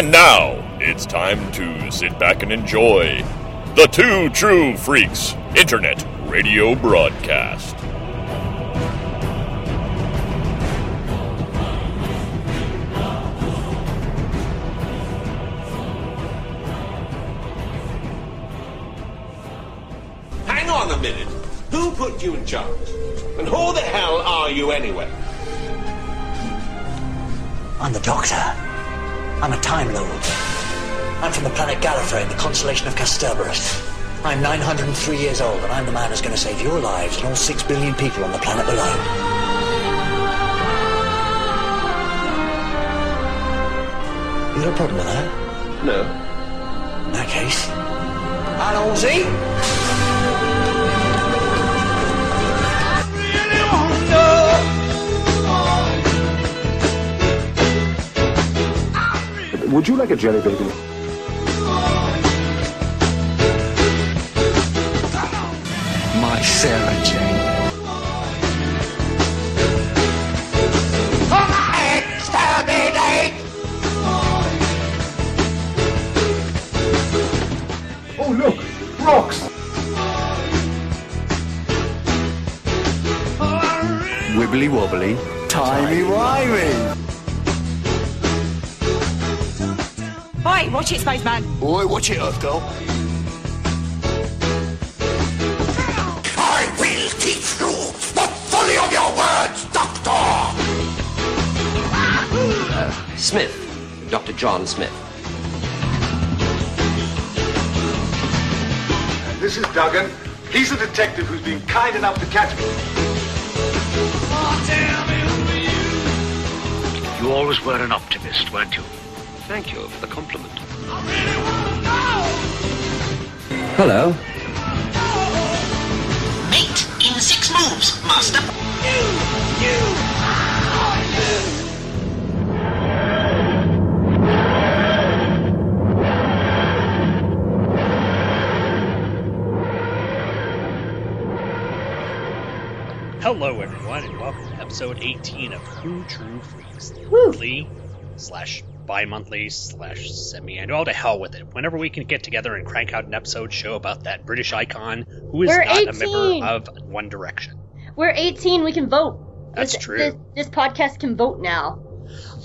And now it's time to sit back and enjoy the Two True Freaks Internet Radio Broadcast. Hang on a minute. Who put you in charge? And who the hell are you anyway? I'm the Doctor. I'm a Time Lord. I'm from the planet Gallifrey in the constellation of Kasterborous. I'm 903 years old, and I'm the man who's going to save your lives and all six billion people on the planet below. You got a problem with that? No. In that case, Allons-y! Would you like a jelly baby? My Sarah Jane. Oh, look! Rocks! Wibbly wobbly, timey wimey. Oi, watch it, spaceman. Boy, watch it, Earth Girl. I will teach you the folly of your words, Doctor! Smith. Dr. John Smith. This is Duggan. He's a detective who's been kind enough to catch me. You always were an optimist, weren't you? Thank you for the compliment. Hello. Mate in six moves, Master. You you Hello, everyone, and welcome to episode 18 of Who True Freaks, the monthly slash bi-monthly slash semi-annual. To hell with it. Whenever we can get together and crank out an episode show about that British icon who is We're not a member of One Direction. We're 18. We can vote. That's this, true. This, this podcast can vote now.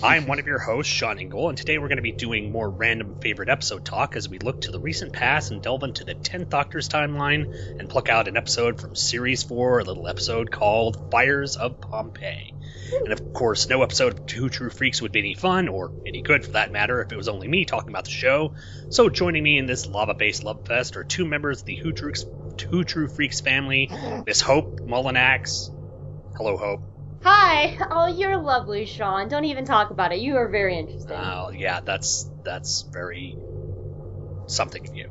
I'm one of your hosts, Shawn Engel, and today we're going to be doing more random favorite episode talk as we look to the recent past and delve into the 10th Doctor's timeline and pluck out an episode from Series 4, a little episode called Fires of Pompeii. And of course, no episode of Two True Freaks would be any fun, or any good for that matter, if it was only me talking about the show. So joining me in this lava-based love fest are two members of the Who True, Who True Freaks family, Miss Hope Mullinax. Hello, Hope. Hi. Oh, you're lovely, Shawn. Don't even talk about it. You are very interesting. Oh, yeah, that's that's very something of you.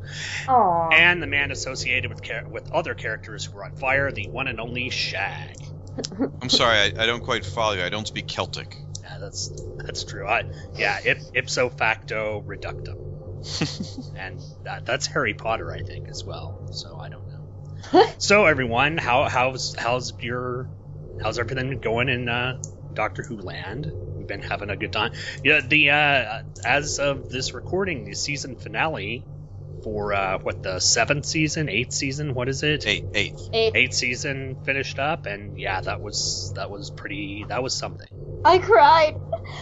Aw. And the man associated with char- with other characters who are on fire, the one and only Shag. I'm sorry, I, I don't quite follow you. I don't speak Celtic. Yeah, that's that's true. I, yeah, ip, ipso facto reductum, and that, that's Harry Potter, I think, as well. So I don't know. so everyone, how how's how's your how's everything going in uh, Doctor Who land? We've been having a good time. Yeah, the uh, as of this recording, the season finale for uh, what the seventh season, eighth season, what is it? Eight, eighth. Eighth. Eighth season finished up, and yeah, that was that was pretty. That was something. I cried.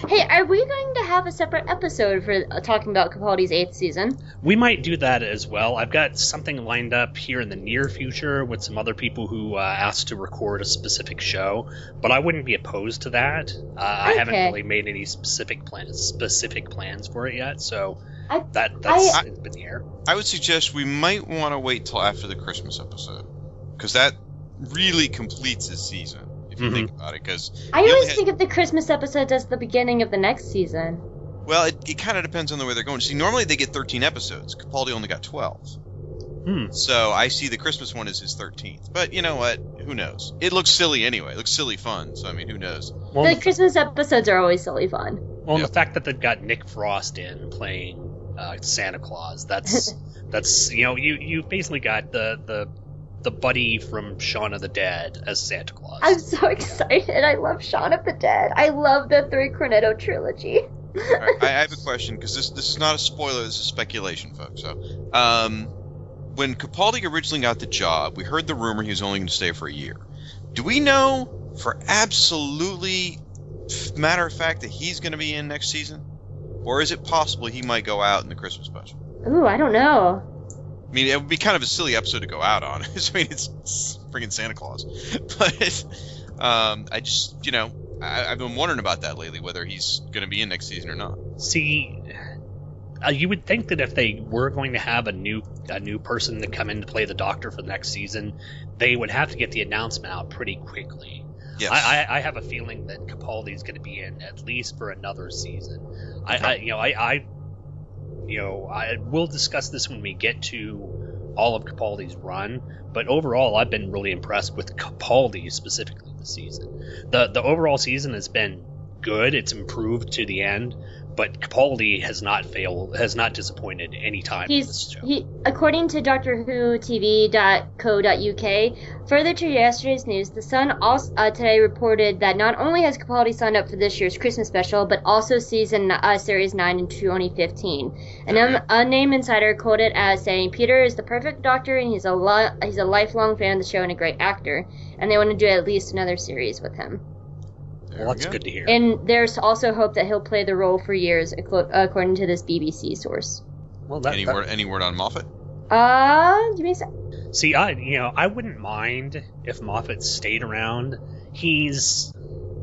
Hey, are we going to have a separate episode for uh, talking about Capaldi's eighth season? We might do that as well. I've got something lined up here in the near future with some other people who uh, asked to record a specific show, but I wouldn't be opposed to that. Uh, I haven't really made any specific plans specific plans for it yet, so I, that that's I- been here. I would suggest we might want to wait till after the Christmas episode because that really completes the season. If you Mhm. think about it, because I always think of the Christmas episode as the beginning of the next season. well, it, it kind of depends on the way they're going. See, normally they get 13 episodes. Capaldi only got 12. Hmm. So I see the Christmas one as his 13th. But you know what? Who knows? It looks silly anyway. It looks silly fun. So I mean, who knows? Well, the the, Christmas episodes are always silly fun. well, Yep. the fact that they've got Nick Frost in playing uh, Santa Claus, that's that's you know you you basically got the the the buddy from Shaun of the Dead as Santa Claus. I'm so excited. I love Shaun of the Dead. I love the Three Cornetto trilogy. All right, I, I have a question because this this is not a spoiler. This is speculation, folks. So, um, when Capaldi originally got the job, we heard the rumor he was only going to stay for a year. Do we know for absolutely matter of fact that he's going to be in next season, or is it possible he might go out in the Christmas special? Ooh, I don't know. I mean, it would be kind of a silly episode to go out on. I mean, it's, it's freaking Santa Claus, but um, I just you know I, I've been wondering about that lately, whether he's going to be in next season or not. See, uh, you would think that if they were going to have a new a new person to come in to play the Doctor for the next season, they would have to get the announcement out pretty quickly. Yes. I, I, I have a feeling that Capaldi's going to be in at least for another season. I, I you know I, I you know I will discuss this when we get to all of Capaldi's run, but overall I've been really impressed with Capaldi specifically this season. The the overall season has been good. It's improved to the end, but Capaldi has not failed, has not disappointed any time. He's he according to Doctor Who TV.co.uk. Further to yesterday's news, the Sun also uh, today reported that not only has Capaldi signed up for this year's Christmas special, but also season uh, series nine in 2015. An un- unnamed insider quoted as saying, "Peter is the perfect Doctor, and he's a lo- he's a lifelong fan of the show and a great actor, and they want to do at least another series with him." Well, that's good to hear. And there's also hope that he'll play the role for years, according to this BBC source. well, that, Any that- word any word on Moffat? Uh, give me a sec. See, I you know I wouldn't mind if Moffat stayed around. He's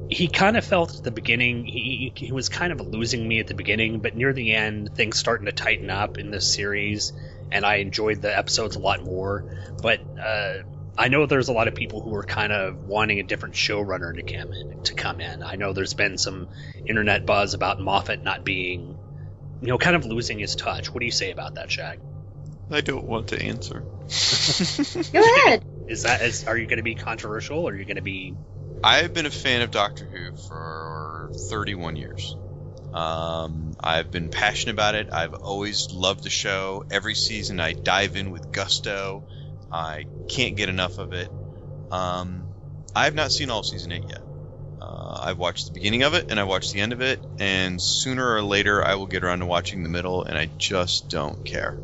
he kind of felt at the beginning he he was kind of losing me at the beginning, but near the end things starting to tighten up in this series, and I enjoyed the episodes a lot more. But uh, I know there's a lot of people who are kind of wanting a different showrunner to come in. To come in, I know there's been some internet buzz about Moffat not being, you know, kind of losing his touch. What do you say about that, Shag? I don't want to answer. Go ahead. Is that is are you going to be controversial or are you going to be I've been a fan of Doctor Who for 31 years. Um, I've been passionate about it. I've always loved the show. Every season I dive in with gusto. I can't get enough of it. Um, I have not seen all season 8 yet. Uh, I've watched the beginning of it and I watched the end of it, and sooner or later I will get around to watching the middle, and I just don't care.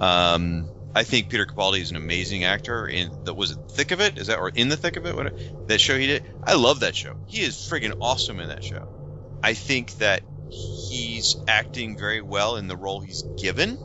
Um, I think Peter Capaldi is an amazing actor. In the was it Thick of It? Is that or In the Thick of It? What that show he did? I love that show. He is friggin' awesome in that show. I think that he's acting very well in the role he's given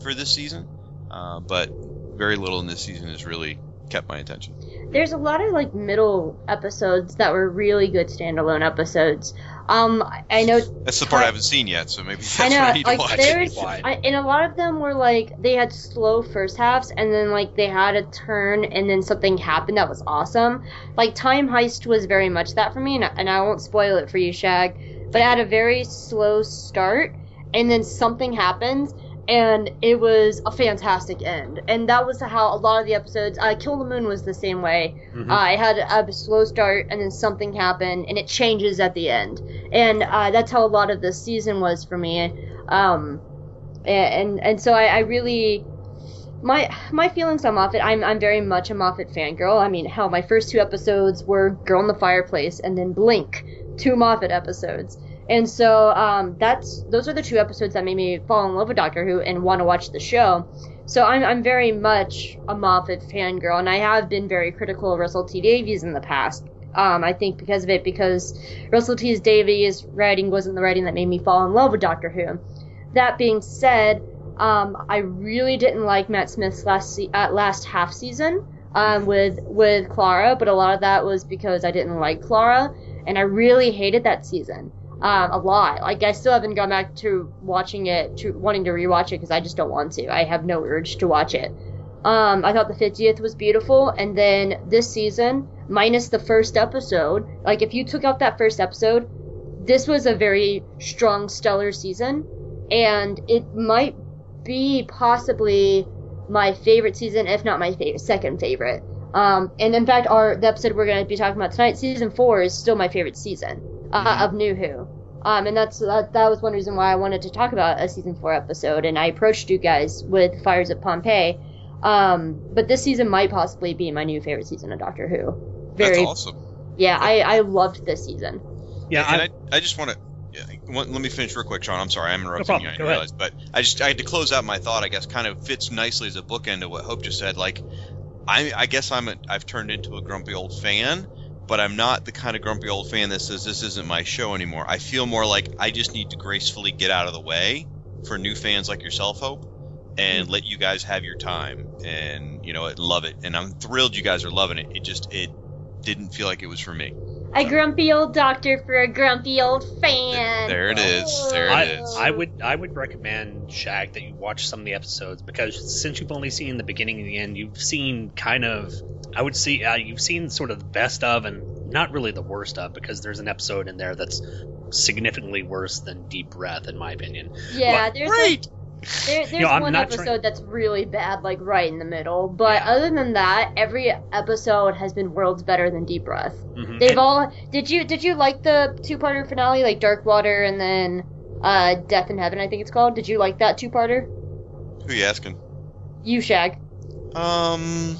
for this season, uh, but very little in this season has really kept my attention. There's a lot of like middle episodes that were really good standalone episodes. Um, I know. That's the part I haven't seen yet, so maybe that's I know, what I need like to watch. there's, I, and a lot of them were like they had slow first halves, and then like they had a turn, and then something happened that was awesome. Like Time Heist was very much that for me, and, I- and I won't spoil it for you, Shag, but it had a very slow start, and then something happened, and it was a fantastic end. And that was how a lot of the episodes. Uh, Kill the Moon was the same way. Mhm. Uh, it had a slow start, and then something happened, and it changes at the end. And uh, that's how a lot of the season was for me. Um, and and so I, I really my my feelings on Moffat. I'm I'm very much a Moffat fangirl. I mean, hell, my first two episodes were Girl in the Fireplace and then Blink, two Moffat episodes. And so um, that's those are the two episodes that made me fall in love with Doctor Who and want to watch the show. So I'm I'm very much a Moffat fangirl, and I have been very critical of Russell T Davies in the past. Um, I think because of it, because Russell T Davies' writing wasn't the writing that made me fall in love with Doctor Who. That being said, um, I really didn't like Matt Smith's last se- last half season um, with with Clara, but a lot of that was because I didn't like Clara, and I really hated that season um, a lot. Like I still haven't gone back to watching it, to wanting to rewatch it because I just don't want to. I have no urge to watch it. Um, I thought the 50th was beautiful, and then this season, minus the first episode, like if you took out that first episode, this was a very strong, stellar season, and it might be possibly my favorite season, if not my favorite, second favorite. Um, and in fact, our the episode we're going to be talking about tonight, season four, is still my favorite season uh, of New Who. Um, and that's that, that was one reason why I wanted to talk about a season four episode, and I approached you guys with Fires of Pompeii. Um, but this season might possibly be my new favorite season of Doctor Who. Very, That's awesome. yeah, I, I loved this season. Yeah, and I, I just want to Yeah, let me finish real quick, Shawn. I'm sorry, I'm interrupting problem. you. I Go realize, but I just I had to close out my thought. I guess kind of fits nicely as a bookend to what Hope just said. Like, I I guess I'm a, I've turned into a grumpy old fan, but I'm not the kind of grumpy old fan that says this isn't my show anymore. I feel more like I just need to gracefully get out of the way for new fans like yourself, Hope, and hmm. let you guys have your time and you know love it. And I'm thrilled you guys are loving it. It just it didn't feel like it was for me. A grumpy old doctor for a grumpy old fan. There it is. There I, it is. I would I would recommend Shag that you watch some of the episodes because since you've only seen the beginning and the end, you've seen kind of I would see uh, you've seen sort of the best of and not really the worst of because there's an episode in there that's significantly worse than Deep Breath in my opinion. Yeah, But- there's Great. Like, there, there's You know, one episode trying- that's really bad, like right in the middle. But Yeah. other than that, every episode has been worlds better than Deep Breath. Mhm. They've And- all. Did you did you like the two parter finale, like Dark Water and then uh, Death in Heaven? I think it's called. Did you like that two parter? Who are you asking? You Shag. Um,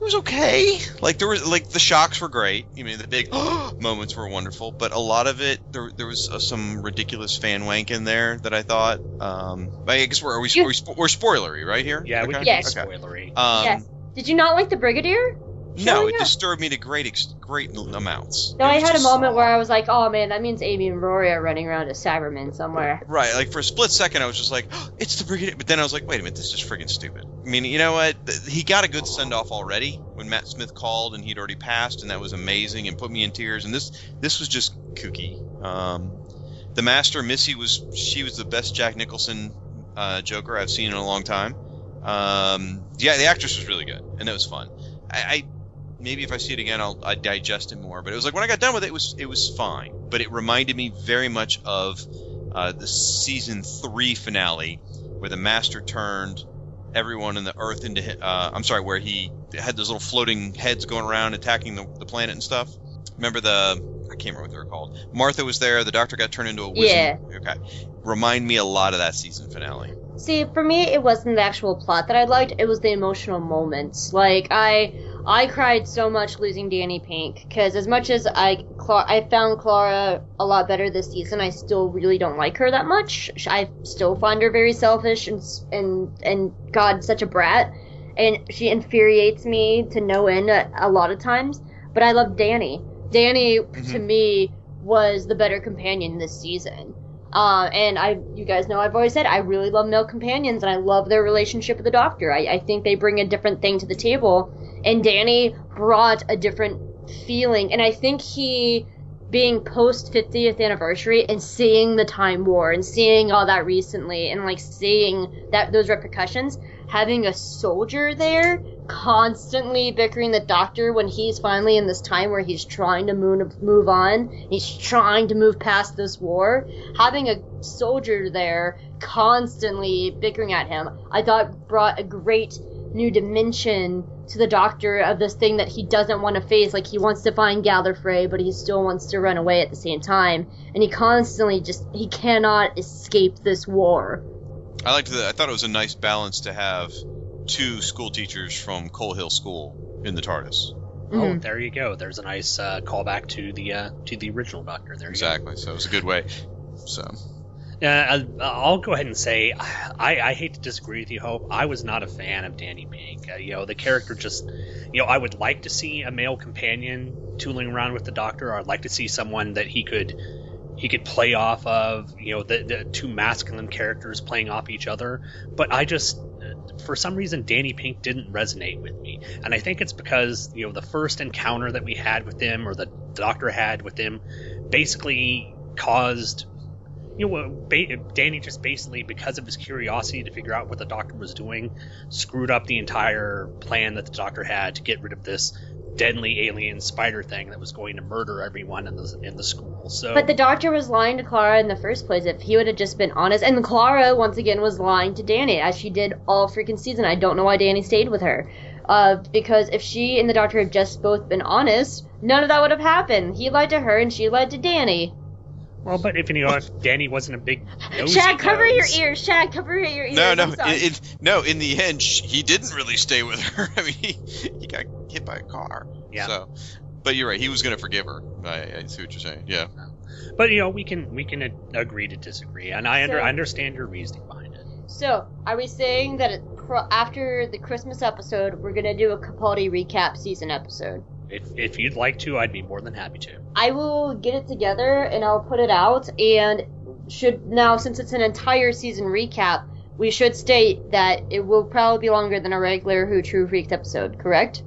it was okay. Like there was like the shocks were great. I mean, the big moments were wonderful, but a lot of it there there was uh, some ridiculous fan wank in there that I thought. Um, I guess we're are we, You- are we spo- we're spoilery right here. Yeah, we okay? can Yes. Okay. spoilery. Um, yes. Did you not like the Brigadier? No, it disturbed me to great ex- great amounts. No, I had a moment where I was like, "Oh man, that means Amy and Rory are running around as Cybermen somewhere." Right, like for a split second, I was just like, "It's the Brigadier," but then I was like, "Wait a minute, this is friggin' stupid." I mean, you know what? He got a good send off already when Matt Smith called and he'd already passed, and that was amazing and put me in tears. And this this was just kooky. Um, the Master Missy was she was the best Jack Nicholson uh, Joker I've seen in a long time. Um, yeah, the actress was really good, and it was fun. I, I maybe if I see it again, I'll I digest it more. But it was like when I got done with it, it was it was fine. But it reminded me very much of uh, the season three finale, where the Master turned everyone in the Earth into. Uh, I'm sorry, where he had those little floating heads going around attacking the, the planet and stuff. Remember the I can't remember what they were called. Martha was there. The Doctor got turned into a wizard. Yeah. Okay. Remind me a lot of that season finale. See, for me, it wasn't the actual plot that I liked. It was the emotional moments. Like I, I cried so much losing Danny Pink because as much as I, Cla- I found Clara a lot better this season, I still really don't like her that much. I still find her very selfish and and and God, such a brat, and she infuriates me to no end a, a lot of times. But I love Danny. Danny to mm-hmm. me was the better companion this season. Uh, and I, you guys know, I've always said I really love male companions, and I love their relationship with the Doctor. I, I think they bring a different thing to the table, and Danny brought a different feeling, and I think he, being post 50th anniversary and seeing the Time War and seeing all that recently, and like seeing that those repercussions, having a soldier there constantly bickering the Doctor when he's finally in this time where he's trying to move move on, he's trying to move past this war, having a soldier there constantly bickering at him, I thought brought a great new dimension to the Doctor of this thing that he doesn't want to face. Like he wants to find Gallifrey, but he still wants to run away at the same time, and he constantly just he cannot escape this war. I liked the. I thought it was a nice balance to have two school teachers from Coal Hill School in the TARDIS. Oh, Mhm. there you go. There's a nice uh, callback to the uh, to the original Doctor. There you Exactly. So it was a good way. So go. Uh, I'll go ahead and say I, I hate to disagree with you, Hope. I was not a fan of Danny Pink. Uh, you know, the character just, you know, I would like to see a male companion tooling around with the Doctor. Or I'd like to see someone that he could he could play off of. You know, the, the two masculine characters playing off each other. But I just for some reason Danny Pink didn't resonate with me. And I think it's because, you know, the first encounter that we had with him or the doctor had with him basically caused you know, Danny just basically, because of his curiosity to figure out what the doctor was doing, screwed up the entire plan that the doctor had to get rid of this deadly alien spider thing that was going to murder everyone in the in the school. So, But the doctor was lying to Clara in the first place. If he would have just been honest, and Clara once again was lying to Danny as she did all freaking season. I don't know why Danny stayed with her, uh, because if she and the doctor had just both been honest, none of that would have happened. He lied to her, and she lied to Danny. well, but if you know, if Danny wasn't a big nosy Shag, cover your ears. Shag, cover your ears. no, no, I'm sorry. in, in, no. In the end, sh- he didn't really stay with her. I mean, he, he got hit by a car. Yeah. So, but you're right. He was going to forgive her. I, I see what you're saying. Yeah. But you know, we can we can agree to disagree, and I, under, So- I understand your reasoning behind it. So, are we saying that it, after the Christmas episode, we're gonna do a Capaldi recap season episode? If if you'd like to, I'd be more than happy to. I will get it together and I'll put it out. And should now, since it's an entire season recap, we should state that it will probably be longer than a regular Who True Freaks episode. Correct?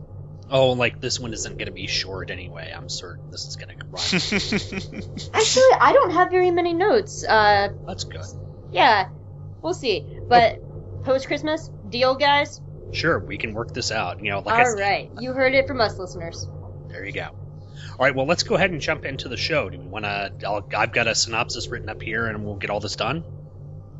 Oh, like this one isn't going to be short anyway. I'm certain this is going to run. Actually, I don't have very many notes. Uh, That's good. yeah, we'll see. But post Christmas deal, guys. Sure, we can work this out. You know, like I All said, right, you heard it from us, listeners. There you go. All right, well, let's go ahead and jump into the show. Do we want to? I've got a synopsis written up here, and we'll get all this done.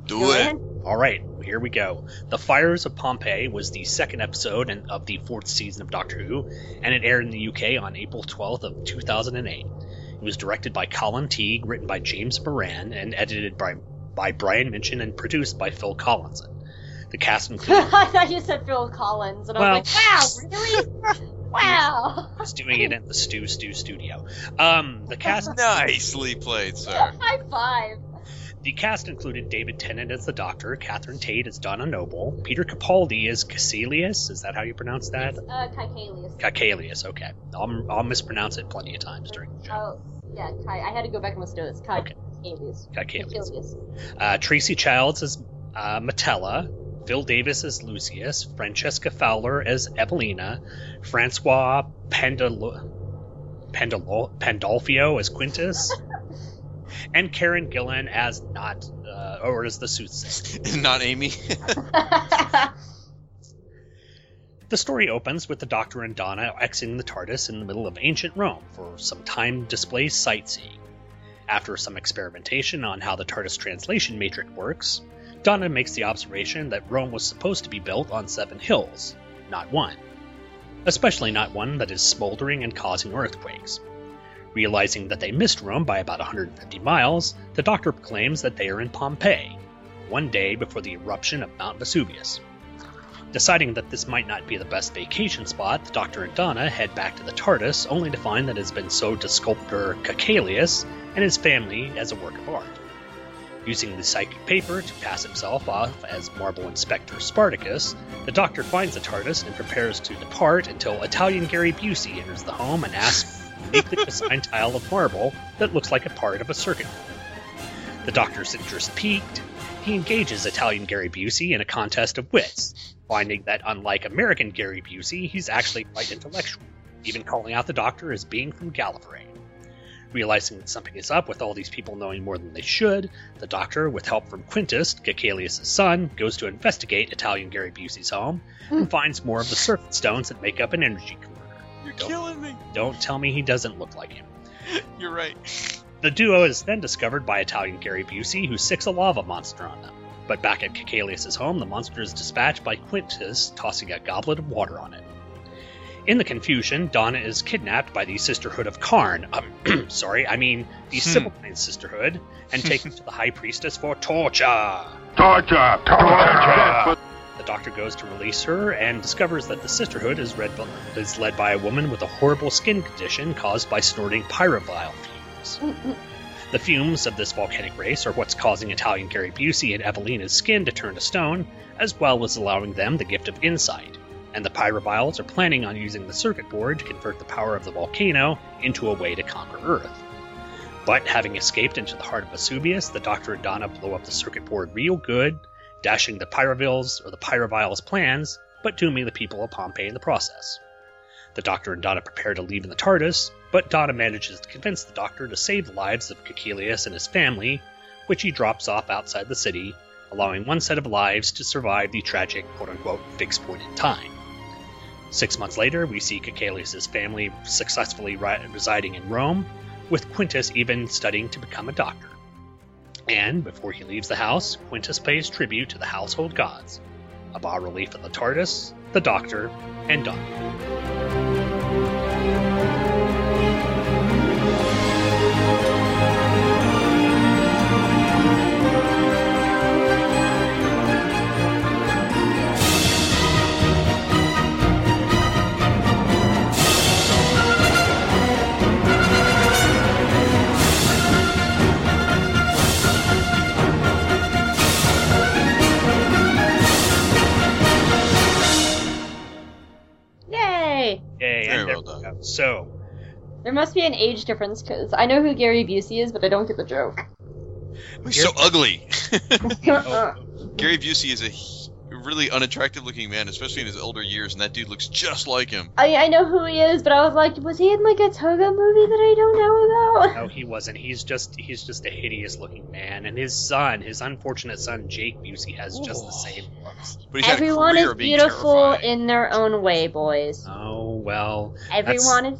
Do Go it. ahead. All right, here we go. The Fires of Pompeii was the second episode in- of the fourth season of Doctor Who, and it aired in the UK on April 12th of 2008. It was directed by Colin Teague, written by James Moran, and edited by by Brian Minchin and produced by Phil Collinson. The cast included I thought you said Phil Collins, and I was like, wow, really? wow. was doing it in the Stew Stew studio. Um, the cast Nicely played, sir. High five. The cast included David Tennant as the Doctor, Catherine Tate as Donna Noble, Peter Capaldi as Caecilius. Is that how you pronounce that? Uh, Caecilius. Caecilius. Okay, I'll, I'll mispronounce it plenty of times during the show. Oh, yeah, Kai. I had to go back and listen to this. Kai. Okay. Caecilius. Caecilius. Caecilius. Uh, Tracy Childs as uh, Metella, Phil Davis as Lucius, Francesca Fowler as Evelina, Francois Pendolo- Pendolo- Pandolfio as Quintus, and Karen Gillan as not, uh, or as the soothsayer. Not Amy. The story opens with the Doctor and Donna exiting the TARDIS in the middle of ancient Rome for some time displaced sightseeing. After some experimentation on how the TARDIS translation matrix works, Donna makes the observation that Rome was supposed to be built on seven hills, not one. Especially not one that is smoldering and causing earthquakes. Realizing that they missed Rome by about 150 miles, the Doctor claims that they are in Pompeii, one day before the eruption of Mount Vesuvius. Deciding that this might not be the best vacation spot, the Doctor and Donna head back to the TARDIS, only to find that it has been sold to sculptor Caecilius and his family as a work of art. Using the psychic paper to pass himself off as Marble Inspector Spartacus, the Doctor finds the TARDIS and prepares to depart until Italian Gary Busey enters the home and asks the designed tile of marble that looks like a part of a circuit. The Doctor's interest piqued. He engages Italian Gary Busey in a contest of wits, finding that unlike American Gary Busey, he's actually quite intellectual, even calling out the Doctor as being from Gallifrey. Realizing that something is up with all these people knowing more than they should, the Doctor, with help from Quintus, Caecilius' son, goes to investigate Italian Gary Busey's home and hmm. finds more of the circuit stones that make up an energy. You're Don't- killing me. Don't tell me he doesn't look like him. You're right. The duo is then discovered by Italian Gary Busey, who sicks a lava monster on them. But back at Caecilius' home, the monster is dispatched by Quintus, tossing a goblet of water on it. In the confusion, Donna is kidnapped by the Sisterhood of Karn. Um, sorry, I mean the Hmm. Sibylline Sisterhood, and taken to the High Priestess for torture. Torture! Torture! The Doctor goes to release her and discovers that the Sisterhood is, is led by a woman with a horrible skin condition caused by snorting pyrovile fumes. The fumes of this volcanic race are what's causing Italian Gary Busey and Evelina's skin to turn to stone, as well as allowing them the gift of insight. And the pyroviles are planning on using the circuit board to convert the power of the volcano into a way to conquer Earth. But having escaped into the heart of Vesuvius, the Doctor and Donna blow up the circuit board real good, dashing the pyroviles or the pyroviles' plans, but dooming the people of Pompeii in the process. The Doctor and Donna prepare to leave in the TARDIS, but Donna manages to convince the Doctor to save the lives of Caecilius and his family, which he drops off outside the city, allowing one set of lives to survive the tragic quote unquote fixed point in time. Six months later, we see Caecilius' family successfully residing in Rome, with Quintus even studying to become a doctor. And before he leaves the house, Quintus pays tribute to the household gods a bas relief of the TARDIS, the Doctor, and Donna. Yay, well done. So, There must be an age difference because I know who Gary Busey is, but I don't get the joke. He's so ugly. Uh, Gary Busey is a h- really unattractive looking man, especially in his older years, and that dude looks just like him. I I know who he is, but I was like, was he in like a Toga movie that I don't know about? no, he wasn't. He's just he's just a hideous looking man, and his son, his unfortunate son Jake Busey, has just the same looks. But he's had a Everyone career is of being beautiful terrifying. in their own way, boys. Oh well, Everyone is.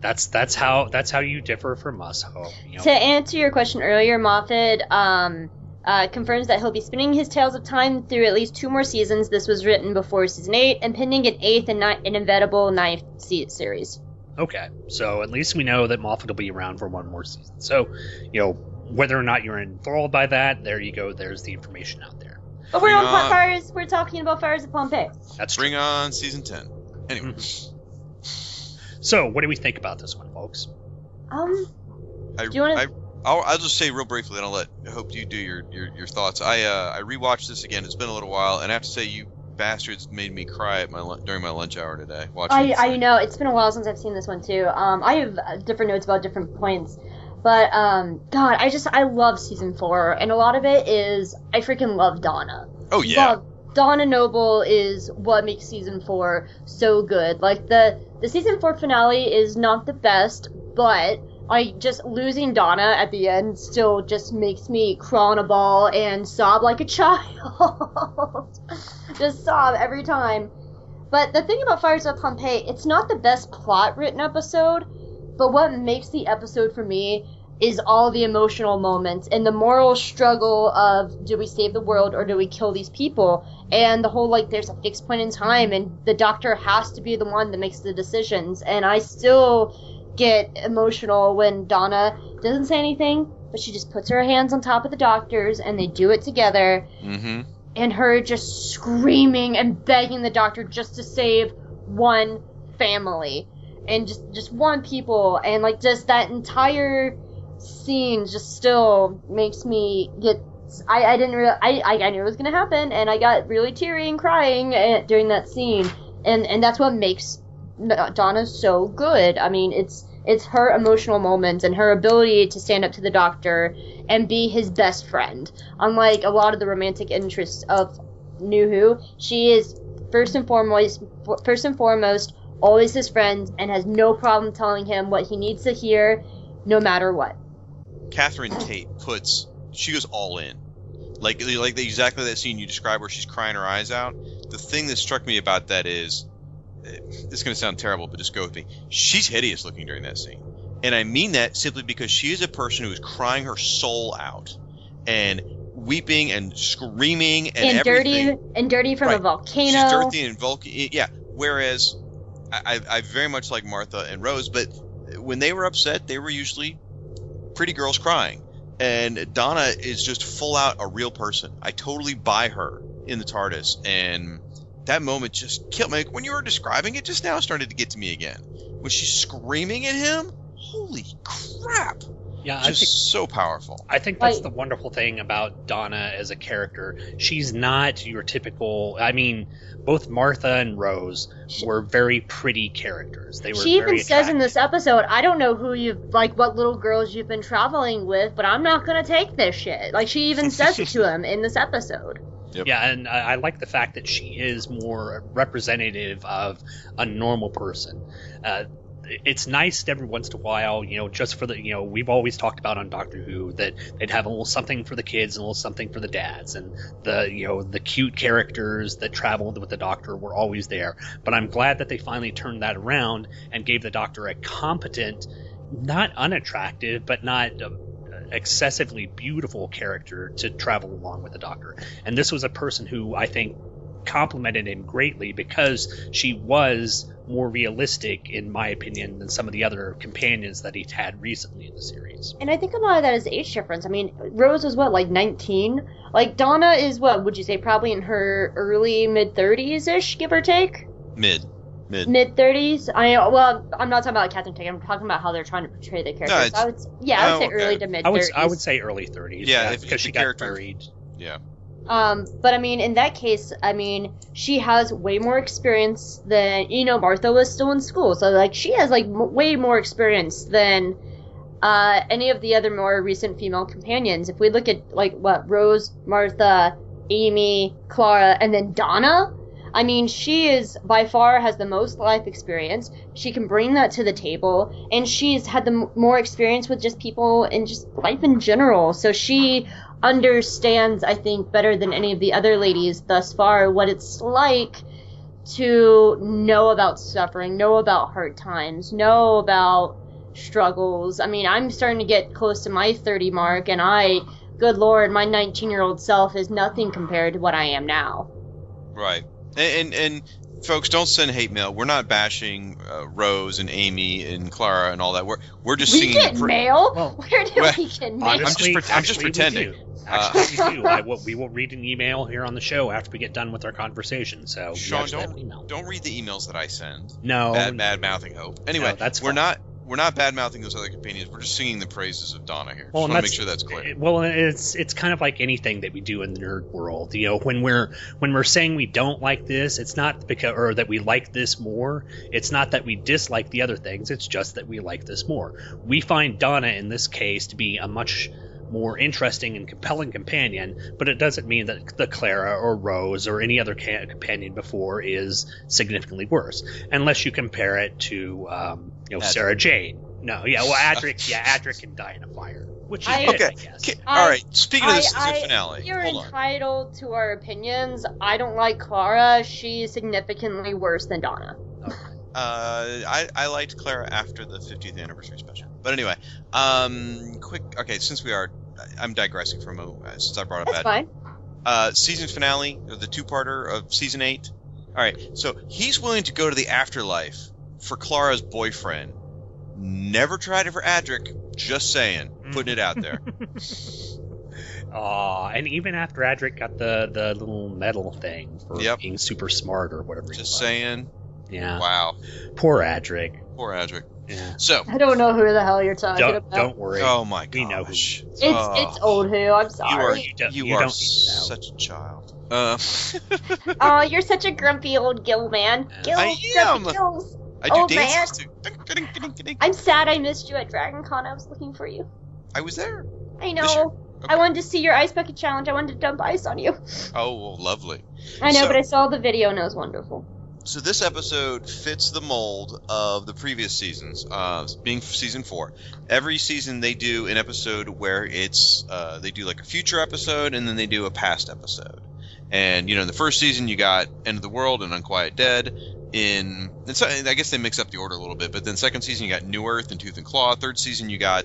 that's that's how that's how you differ from us, Hope. You know, To answer your question earlier, Moffat um, uh, confirms that he'll be spinning his Tales of Time through at least two more seasons. This was written before season eight, and pending an eighth and ni- an inevitable ninth se- series. Okay, so at least we know that Moffat will be around for one more season. So, you know, whether or not you're enthralled by that, there you go. There's the information out there. But we're on Bring on- fires. We're talking about fires of Pompeii. That's Bring on season 10. Anyway. Mm-hmm. So, what do we think about this one, folks? Um, I, Do you wanna- I, I'll, I'll just say real briefly, and I'll let I hope you do your, your, your thoughts. I uh, I rewatched this again. It's been a little while, and I have to say, you bastards made me cry at my during my lunch hour today. I I know it's been a while since I've seen this one too. Um, I have uh, different notes about different points, but um, God, I just I love season four, and a lot of it is I freaking love Donna. Oh yeah, Love Donna Noble is what makes season four so good. Like the the season four finale is not the best, but I just losing Donna at the end still just makes me crawl in a ball and sob like a child. just sob every time. But the thing about Fires of Pompeii, it's not the best plot written episode, but what makes the episode for me is all the emotional moments and the moral struggle of do we save the world or do we kill these people and the whole like there's a fixed point in time and the doctor has to be the one that makes the decisions and i still get emotional when donna doesn't say anything but she just puts her hands on top of the doctor's and they do it together. Mm-hmm. and her just screaming and begging the doctor just to save one family and just just one people. And like just that entire scene just still makes me get I, I didn't real I, I knew it was gonna happen and I got really teary and crying uh, during that scene. And and that's what makes Donna so good I mean it's it's her emotional moments and her ability to stand up to the doctor and be his best friend unlike a lot of the romantic interests of New Who she is first and foremost first and foremost always his friend and has no problem telling him what he needs to hear no matter what Catherine Tate puts she goes all in. Like like exactly that scene you described where she's crying her eyes out. The thing that struck me about that is this is going to sound terrible, but just go with me. She's hideous looking during that scene. And I mean that simply because she is a person who is crying her soul out and weeping and screaming and, and everything. dirty and dirty from a volcano She's dirty and Vulcan. Yeah. Whereas I, I, I very much like Martha and Rose, but when they were upset, they were usually pretty girls crying. And Donna is just full out a real person. I totally buy her in the TARDIS, and that moment just killed me. When you were describing it just now, it started to get to me again. When she's screaming at him, holy crap! Yeah, I Just think so powerful. I think that's the wonderful thing about Donna as a character. She's not your typical. I mean, both Martha and Rose were very pretty characters. They were. she very even says in this episode i don't know who you've like what little girls you've been traveling with but i'm not gonna take this shit like she even says it to him in this episode Yep. Yeah, and I, I like the fact that she is more representative of a normal person. Uh, it's nice every once in a while, you know, just for the, you know, we've always talked about on Doctor Who that they'd have a little something for the kids and a little something for the dads, and the, you know, the cute characters that traveled with the Doctor were always there. But I'm glad that they finally turned that around and gave the Doctor a competent, not unattractive, but not. Excessively beautiful character to travel along with the doctor. And this was a person who i think complimented him greatly because she was more realistic in my opinion than some of the other companions that he's had recently in the series. And i think a lot of that is age difference. I mean rose was what like 19 like donna is what would you say probably in her early mid 30s ish give or take? Mid. Mid. mid 30s i well i'm not talking about catherine tate i'm talking about how they're trying to portray the characters it's- I would, s- yeah i would oh, say okay. early to mid i would 30s i would say early 30s Yeah, if- because if she the got character- married Yeah. Um, but I mean, in that case, I mean, she has way more experience than you know. Martha was still in school, so like she has like m- way more experience than uh, any of the other more recent female companions. If we look at like what Rose, Martha, Amy, Clara, and then Donna, I mean, she is by far has the most life experience. She can bring that to the table, and she's had the m- more experience with just people and just life in general. So she understands, I think, better than any of the other ladies thus far what it's like to know about suffering, know about hard times, know about struggles. I mean, I'm starting to get close to my 30 mark, and I, good lord, my 19 year old self is nothing compared to what I am now. Right. And, and, and folks, don't send hate mail. We're not bashing uh, Rose and Amy and Clara and all that. We're we're just we seeing get the pr- mail? Where do Well, we get mail? I'm just pre- I'm just pretending. do. Uh, Actually, we do. I will, we will read an email here on the show after we get done with our conversation. So we Shawn, actually an don't don't read the emails that I send. No. bad bad mouthing hope. Anyway, No, that's we're fine. not we're not bad mouthing those other companions. We're just singing the praises of Donna here. Just Well, to make sure that's clear. Well, it's it's kind of like anything that we do in the nerd world. You know, when we're when we're saying we don't like this, it's not because or that we like this more. It's not that we dislike the other things. It's just that we like this more. We find Donna in this case to be a much more interesting and compelling companion, but it doesn't mean that the Clara or Rose or any other ca- companion before is significantly worse, unless you compare it to um, you know Adric. Sarah Jane. No, yeah, well, Adric, yeah, Adric can die in a fire, which is I- good, Okay. I guess. Ki- I- all right. Speaking of the I- season I- finale, You're hold on. entitled to our opinions. I don't like Clara. She's significantly worse than Donna. Uh, I, I liked Clara after the 50th anniversary special. But anyway, um, quick. Okay, since we are, I'm digressing from a, uh, since I brought up That's that. fine. Uh, season finale, or the two-parter of season eight. All right, so he's willing to go to the afterlife for Clara's boyfriend. Never tried it for Adric. Just saying, putting it out there. Aw, and even after Adric got the the little medal thing for Yep. being super smart or whatever. he Just was. saying. Yeah. Wow. Poor Adric. Poor Adric. Yeah. So, I don't know who the hell you're talking Don't, about. don't worry. oh my gosh. We know who. It's Oh. it's old who. I'm You are sorry. You don't- you, you are don't need to know. such a child. Uh, Oh, you're such a grumpy old Gil man. Gil, I grumpy am. Gills. I do Oh, dances too. Ding, ding. I'm sad I missed you at Dragon Con. I was looking for you. I was there. I This year? know. I wanted to see your ice bucket challenge. I wanted to dump ice on you. Oh, well, lovely. I know, So- but I saw the video and it was wonderful. So this episode fits the mold of the previous seasons, uh, being season four. Every season they do an episode where it's uh, they do like a future episode and then they do a past episode. And you know, in the first season you got End of the World and Unquiet Dead. In and so, I guess they mix up the order a little bit, but then second season you got New Earth and Tooth and Claw. Third season you got,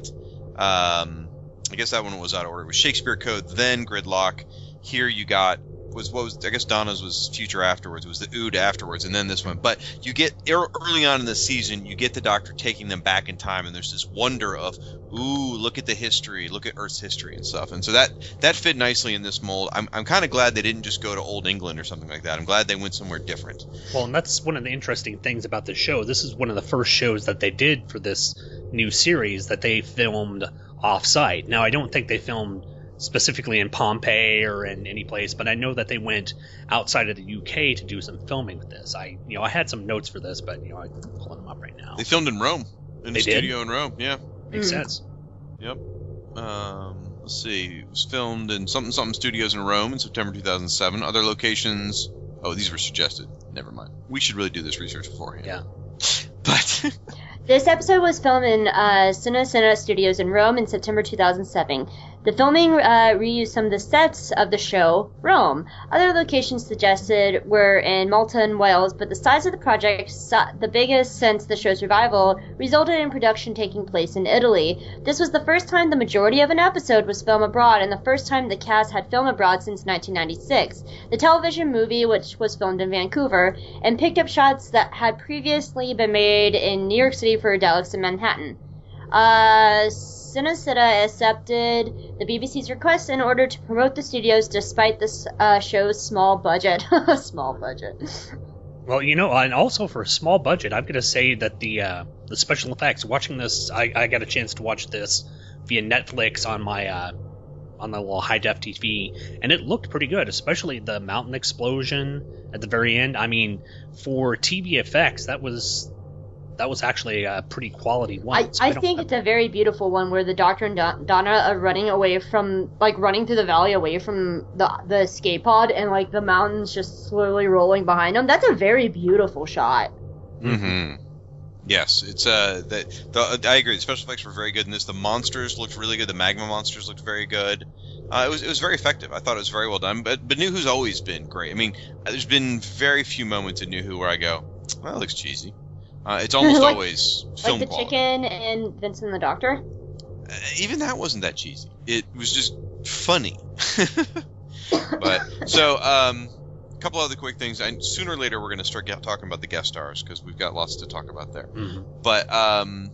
um, I guess that one was out of order. It was Shakespeare Code, then Gridlock. Here you got was what was I guess Donna's was future afterwards. Was the Ood afterwards, and then this one. But you get early on in the season, you get the Doctor taking them back in time, and there's this wonder of, ooh, look at the history, look at Earth's history and stuff. And so that that fit nicely in this mold. I'm I'm kind of glad they didn't just go to Old England or something like that. I'm glad they went somewhere different. Well, and that's one of the interesting things about the show. This is one of the first shows that they did for this new series that they filmed off-site. Now, I don't think they filmed specifically in Pompeii or in any place, but I know that they went outside of the UK to do some filming with this. I, you know, I had some notes for this, but you know, I'm pulling them up right now. They filmed in Rome, in They a did? studio in Rome. Yeah. Makes Mm. sense. Yep. Um, let's see. It was filmed in something something studios in Rome in September 2007. Other locations. Oh, these were suggested. Never mind. We should really do this research beforehand. Yeah. But This episode was filmed in uh, Cine Cine Studios in Rome in September 2007. The filming uh, reused some of the sets of the show Rome. Other locations suggested were in Malta and Wales, but the size of the project, the biggest since the show's revival, resulted in production taking place in Italy. This was the first time the majority of an episode was filmed abroad, and the first time the cast had filmed abroad since 1996. The television movie, which was filmed in Vancouver, and picked up shots that had previously been made in New York City for Daleks in Manhattan. Uh, accepted the BBC's request in order to promote the studios despite this uh, show's small budget. small budget. Well, you know, and also for a small budget, I'm going to say that the uh, the special effects. Watching this, I, I got a chance to watch this via Netflix on my uh, on the little high def TV, and it looked pretty good, especially the mountain explosion at the very end. I mean, for TV effects, that was that was actually a pretty quality one. I, So I don't- think it's a very beautiful one where the Doctor and Don- Donna are running away from, like, running through the valley away from the the escape pod, and like the mountains just slowly rolling behind them. That's a very beautiful shot. hmm Yes, it's uh that the, I agree. The special effects were very good in this. The monsters looked really good. The magma monsters looked very good. Uh, it was it was very effective. I thought it was very well done. But but New Who's always been great. I mean, uh, there's been very few moments in New Who where I go, well, that looks cheesy. Uh, it's almost Like- always Like the quality. chicken and Vincent the Doctor. Uh, even that wasn't that cheesy. It was just funny. but so um, a couple other quick things. And sooner or later, we're going to start get, talking about the guest stars because we've got lots to talk about there. Mhm. But um,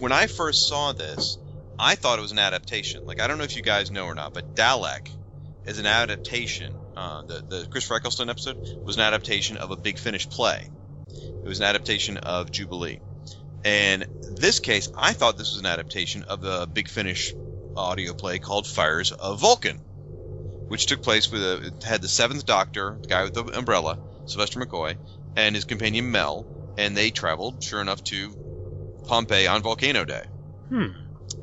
when I first saw this, I thought it was an adaptation. Like I don't know if you guys know or not, but Dalek is an adaptation. Uh, the the Chris Eccleston episode was an adaptation of a Big Finish play. It was an adaptation of Jubilee. And this case, I thought this was an adaptation of a Big Finish audio play called Fires of Vulcan, which took place with a it had the Seventh Doctor, the guy with the umbrella, Sylvester McCoy, and his companion Mel, and they traveled, sure enough, to Pompeii on Volcano Day. Hmm.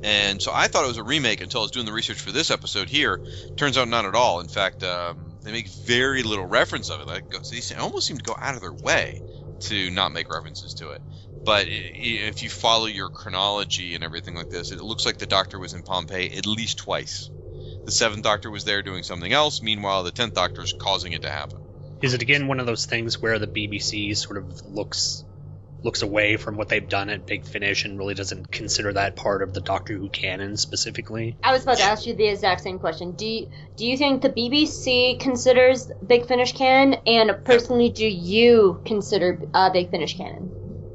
And so I thought it was a remake until I was doing the research for this episode here. Turns out not at all. In fact, um, they make very little reference of it. Like they almost seem to go out of their way to not make references to it. But if you follow your chronology and everything like this, it looks like the Doctor was in Pompeii at least twice. The Seventh Doctor was there doing something else. Meanwhile, the Tenth Doctor is causing it to happen. Is it again one of those things where the BBC sort of looks looks away from what they've done at Big Finish and really doesn't consider that part of the Doctor Who canon specifically? I was about to ask you the exact same question. Do you, do you think the BBC considers Big Finish canon, and personally, do you consider uh, Big Finish canon?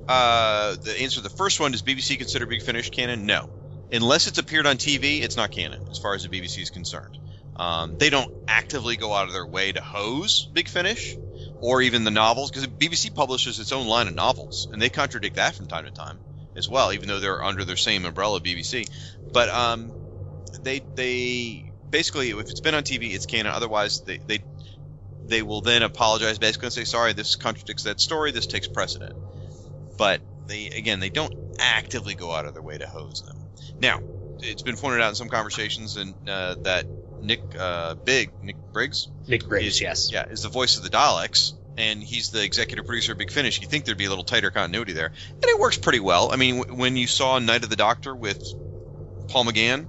Uh, the answer to the first one does BBC consider Big Finish canon? No, unless it's appeared on TV, it's not canon as far as the BBC is concerned. Um, they don't actively go out of their way to hose Big Finish or even the novels because BBC publishes its own line of novels and they contradict that from time to time as well, even though they're under their same umbrella, BBC. But um, they they basically if it's been on TV, it's canon. Otherwise, they they they will then apologize basically and say sorry, this contradicts that story. This takes precedent but they again they don't actively go out of their way to hose them. Now, it's been pointed out in some conversations and uh, that Nick uh, Big Nick Briggs Nick Briggs, is, yes. yeah, is the voice of the Daleks, and he's the executive producer of Big Finish. You think there'd be a little tighter continuity there, and it works pretty well. I mean, w- when you saw Night of the Doctor with Paul McGann,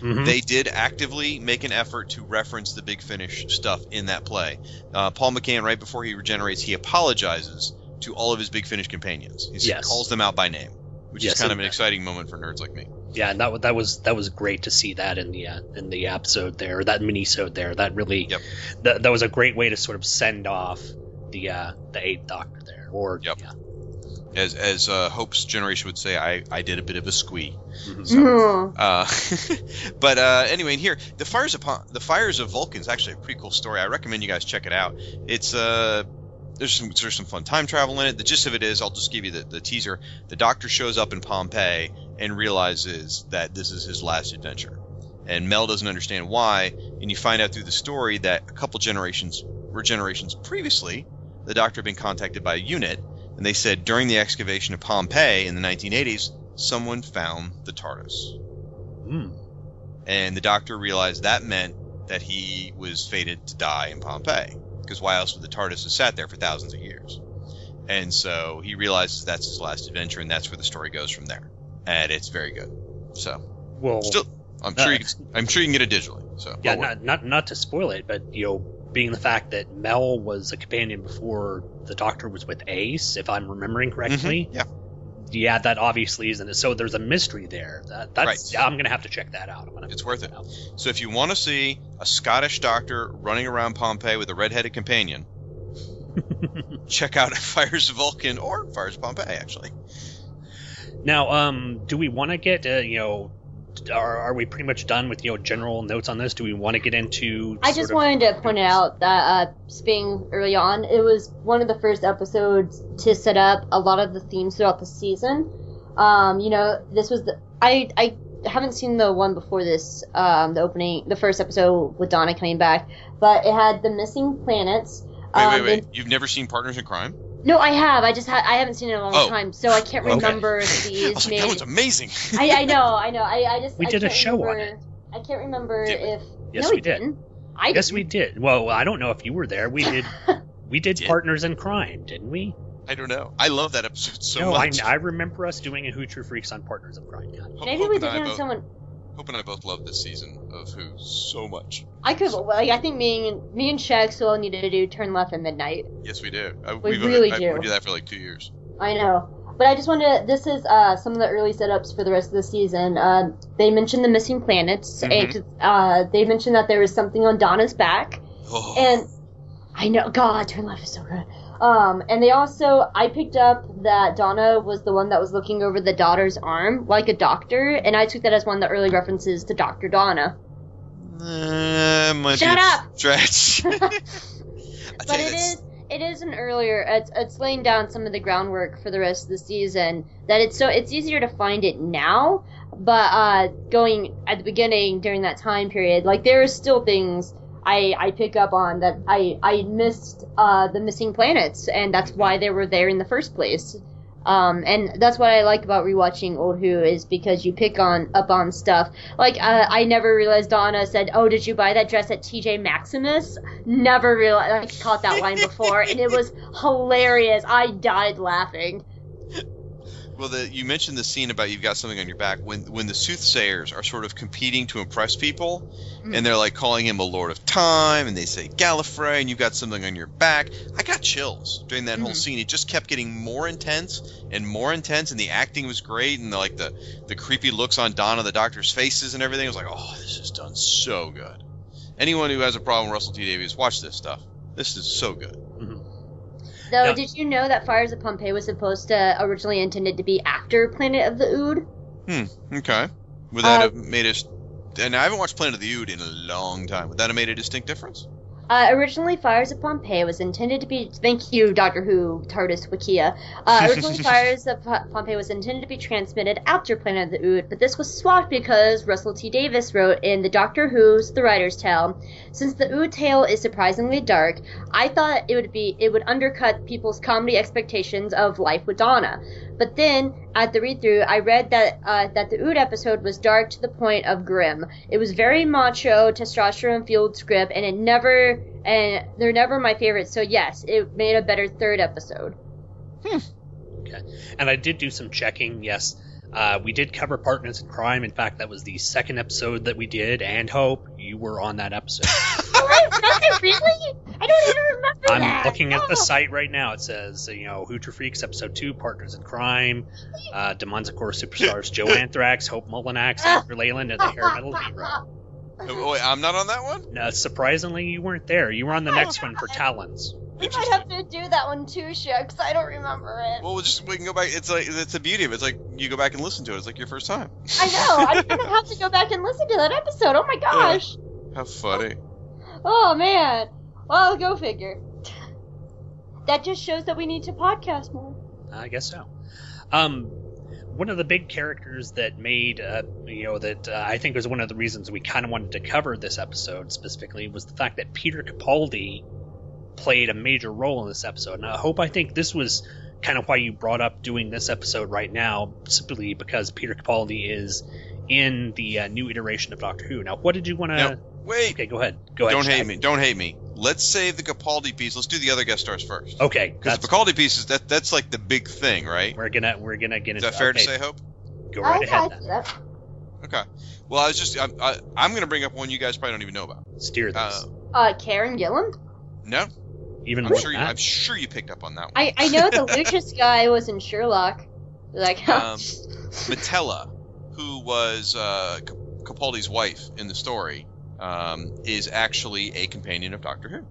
Mhm. they did actively make an effort to reference the Big Finish stuff in that play. Uh, Paul McGann, right before he regenerates, he apologizes to all of his Big Finish companions. He Yes. calls them out by name, which Yes, is kind of an exciting moment for nerds like me. Yeah, and that that was that was great to see that in the uh, in the episode there, that mini-sode there. That really Yep. that, that was a great way to sort of send off the uh, the Eighth Doctor there. Or Yep. yeah, As as uh, Hope's generation would say, I, I did a bit of a squee. Mhm. So, uh, but uh, anyway, in here, the fires upon the fires of Vulcan is actually a pretty cool story. I recommend you guys check it out. It's uh, there's some there's some fun time travel in it. The gist of it is, I'll just give you the, the teaser. The Doctor shows up in Pompeii and realizes that this is his last adventure, and Mel doesn't understand why. And you find out through the story that a couple generations or generations previously, the Doctor had been contacted by a unit, and they said during the excavation of Pompeii in the 1980s, someone found the TARDIS. Mm. And the doctor realized that meant that he was fated to die in Pompeii. Because why else would the TARDIS have sat there for thousands of years? And so he realizes that's his last adventure, and that's where the story goes from there. And it's very good. So, well, still, I'm uh, sure you can, I'm sure you can get it digitally. So, yeah, not, not not to spoil it, but you know, being the fact that Mel was a companion before the Doctor was with Ace, if I'm remembering correctly. Mhm, yeah. Yeah, that obviously isn't. So there's a mystery there. That, that's Right. yeah, I'm gonna have to check that out. It's worth it. out. So if you want to see a Scottish doctor running around Pompeii with a red-headed companion, check out Fires of Vulcan or Fires of Pompeii. Actually, Now, um, do we want to get uh, you know? Are, are we pretty much done with you know general notes on this? Do we want to get into? I just of- wanted to point out that uh, being early on, it was one of the first episodes to set up a lot of the themes throughout the season. Um, you know, this was the I I haven't seen the one before this, um, the opening, the first episode with Donna coming back, but it had the missing planets. Wait, um, wait, wait. and- You've never seen Partners in Crime? No, I have. I just ha- I haven't seen it in a long Oh. time, so I can't Okay. remember I these. was like, that was amazing. I, I know, I know. I, I just We I did a can't show on remember, I can't remember Did we? if Yes, no, we we did. didn't. I yes, didn't. we did. Well, I don't know if you were there. We did. we did Partners in Crime, didn't we? I don't know. I love that episode so no, I, much. I remember us doing a Who True Freaks on Partners in Crime. Yeah. Hope- Maybe Hope we did I have both- someone. Hope and I both love this season of Who so much. I could like I think me and me and Shag still need to do turn left at midnight. Yes, we do. I, We we've- really I, do. We do that for like two years. I know. But I just wanted to, this is uh, some of the early setups for the rest of the season. Uh, they mentioned the missing planets, Mhm. and uh, they mentioned that there was something on Donna's back. Oh. And I know, God, Turn Left is so good. Um, and they also, I picked up that Donna was the one that was looking over the daughter's arm, like a doctor, and I took that as one of the early references to Dr. Donna. Uh, might Shut be up! Stretch. but it is it is an earlier it's, it's laying down some of the groundwork for the rest of the season that it's so it's easier to find it now but uh going at the beginning during that time period like there are still things i i pick up on that i i missed uh the missing planets and that's why they were there in the first place um, and that's what I like about rewatching Old Who is because you pick on up on stuff. Like uh, I never realized Donna said, "Oh, did you buy that dress at TJ Maximus?" Never realized I caught that line before, and it was hilarious. I died laughing. Well, the, you mentioned the scene about you've got something on your back when when the soothsayers are sort of competing to impress people, and they're like calling him a lord of time, and they say Gallifrey, and you've got something on your back. I got chills during that whole Mhm. scene. It just kept getting more intense and more intense, and the acting was great, and the, like the the creepy looks on Donna, the doctor's faces, and everything. I was like, oh, this is done so good. Anyone who has a problem with Russell T Davies, watch this stuff. This is so good. Though, did you know that Fires of Pompeii was supposed to originally intended to be after Planet of the Ood? Hmm. Okay. Would that Uh, have made us? And I haven't watched Planet of the Ood in a long time. Would that have made a distinct difference? Uh, originally, Fires of Pompeii was intended to be. Thank you, Doctor Who, TARDIS, Wikia. Uh, originally, Fires of Pompeii was intended to be transmitted after Planet of the Ood, but this was swapped because Russell T Davies wrote in the Doctor Who's The Writer's Tale. Since the Ood tale is surprisingly dark, I thought it would be it would undercut people's comedy expectations of life with Donna. But then, at the read through, I read that uh, that the Ood episode was dark to the point of grim. It was very macho, testosterone fueled script, and it never and they're never my favorites. So yes, it made a better third episode. Hmm. Okay. And I did do some checking. Yes, uh, we did cover Partners in Crime. In fact, that was the second episode that we did. And Hope, you were on that episode. oh, I really? I don't even remember I'm that. looking at the Oh. site right now. It says, you know, Who True Freaks episode two, Partners in Crime, uh, Demonzicor Superstars, Joe Anthrax, Hope Mullinax, Andrew Leyland, and the Hair Metal Hero. Oh, wait, I'm not on that one. No, surprisingly, you weren't there. You were on the next one for Talons. We might have to do that one too, Shucks. I don't remember it. Well, we'll just we can go back. It's like it's the beauty of it. It's like you go back and listen to it. It's like your first time. I know. I'm gonna have to go back and listen to that episode. Oh my gosh. How funny. Oh man. Well, go figure. That just shows that we need to podcast more. I guess so. Um, one of the big characters that made, uh, you know, that uh, I think was one of the reasons we kind of wanted to cover this episode specifically was the fact that Peter Capaldi played a major role in this episode. And I hope I think this was kind of why you brought up doing this episode right now, simply because Peter Capaldi is in the uh, new iteration of Doctor Who. Now, what did you want to? Now, wait. Okay, go ahead. Go ahead. Don't hate me. Don't hate me. Let's save the Capaldi piece. Let's do the other guest stars first. Okay, Because the Capaldi piece is that that's like the big thing, right? we're gonna we're gonna get Is into. that fair okay, to say, Hope? Go right I, ahead. I then. Okay. Well, I was just I'm I, I'm gonna bring up one you guys probably don't even know about. Steer this. Uh, Uh, Karen Gillan. no, Even I'm sure you. I'm sure you picked up on that one. I I know the Lucius guy was in Sherlock. Like, um, Metella, who was uh, Capaldi's wife in the story, um, is actually a companion of Doctor Who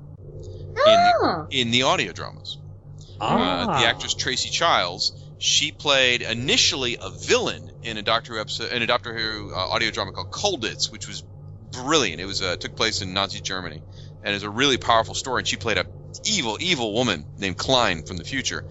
oh, in the audio dramas. ah. Uh, the actress Tracy Childs, she played initially a villain in a Doctor Who episode, in a Doctor Who uh, audio drama called Colditz, which was brilliant. It was uh, took place in Nazi Germany, and is a really powerful story. And she played a evil, evil woman named Klein from the future.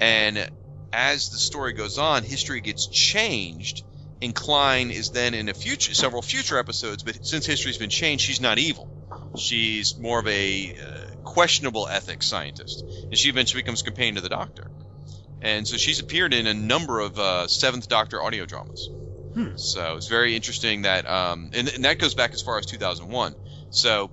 And as the story goes on, history gets changed, and Klein is then in a future several future episodes, but since history's been changed, she's not evil. She's more of a uh, questionable ethics scientist, and she eventually becomes companion to the Doctor. And so she's appeared in a number of uh, Seventh Doctor audio dramas. Hmm. So it's very interesting that, um, and, and that goes back as far as 2001. So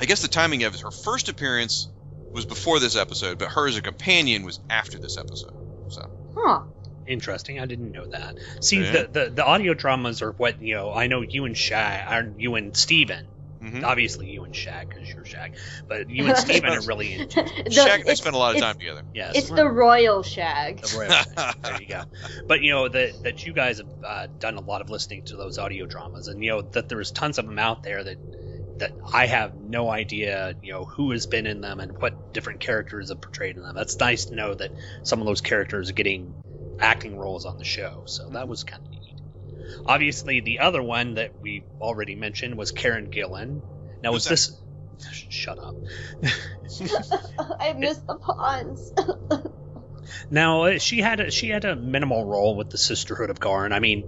I guess the timing of it, her first appearance was before this episode, but her as a companion was after this episode. So Huh. Interesting. I didn't know that. See, Yeah. the, the the audio dramas are what you know. I know you and Shag, or you and Steven. Mhm. Obviously, you and Shag, because you're Shag. But you and Steven are really into. The- Shag and I spent a lot of time together. Yes. It's the royal shag. The royal Shag. There you go. But you know that that you guys have uh, done a lot of listening to those audio dramas, and you know that there's tons of them out there that that I have no idea, you know, who has been in them and what different characters have portrayed in them. That's nice to know that some of those characters are getting acting roles on the show. So that was kind of neat. Obviously, the other one that we already mentioned was Karen Gillan. Now, was this? Shut up. I missed the pawns. Now uh, she had a, she had a minimal role with the Sisterhood of Karn. I mean,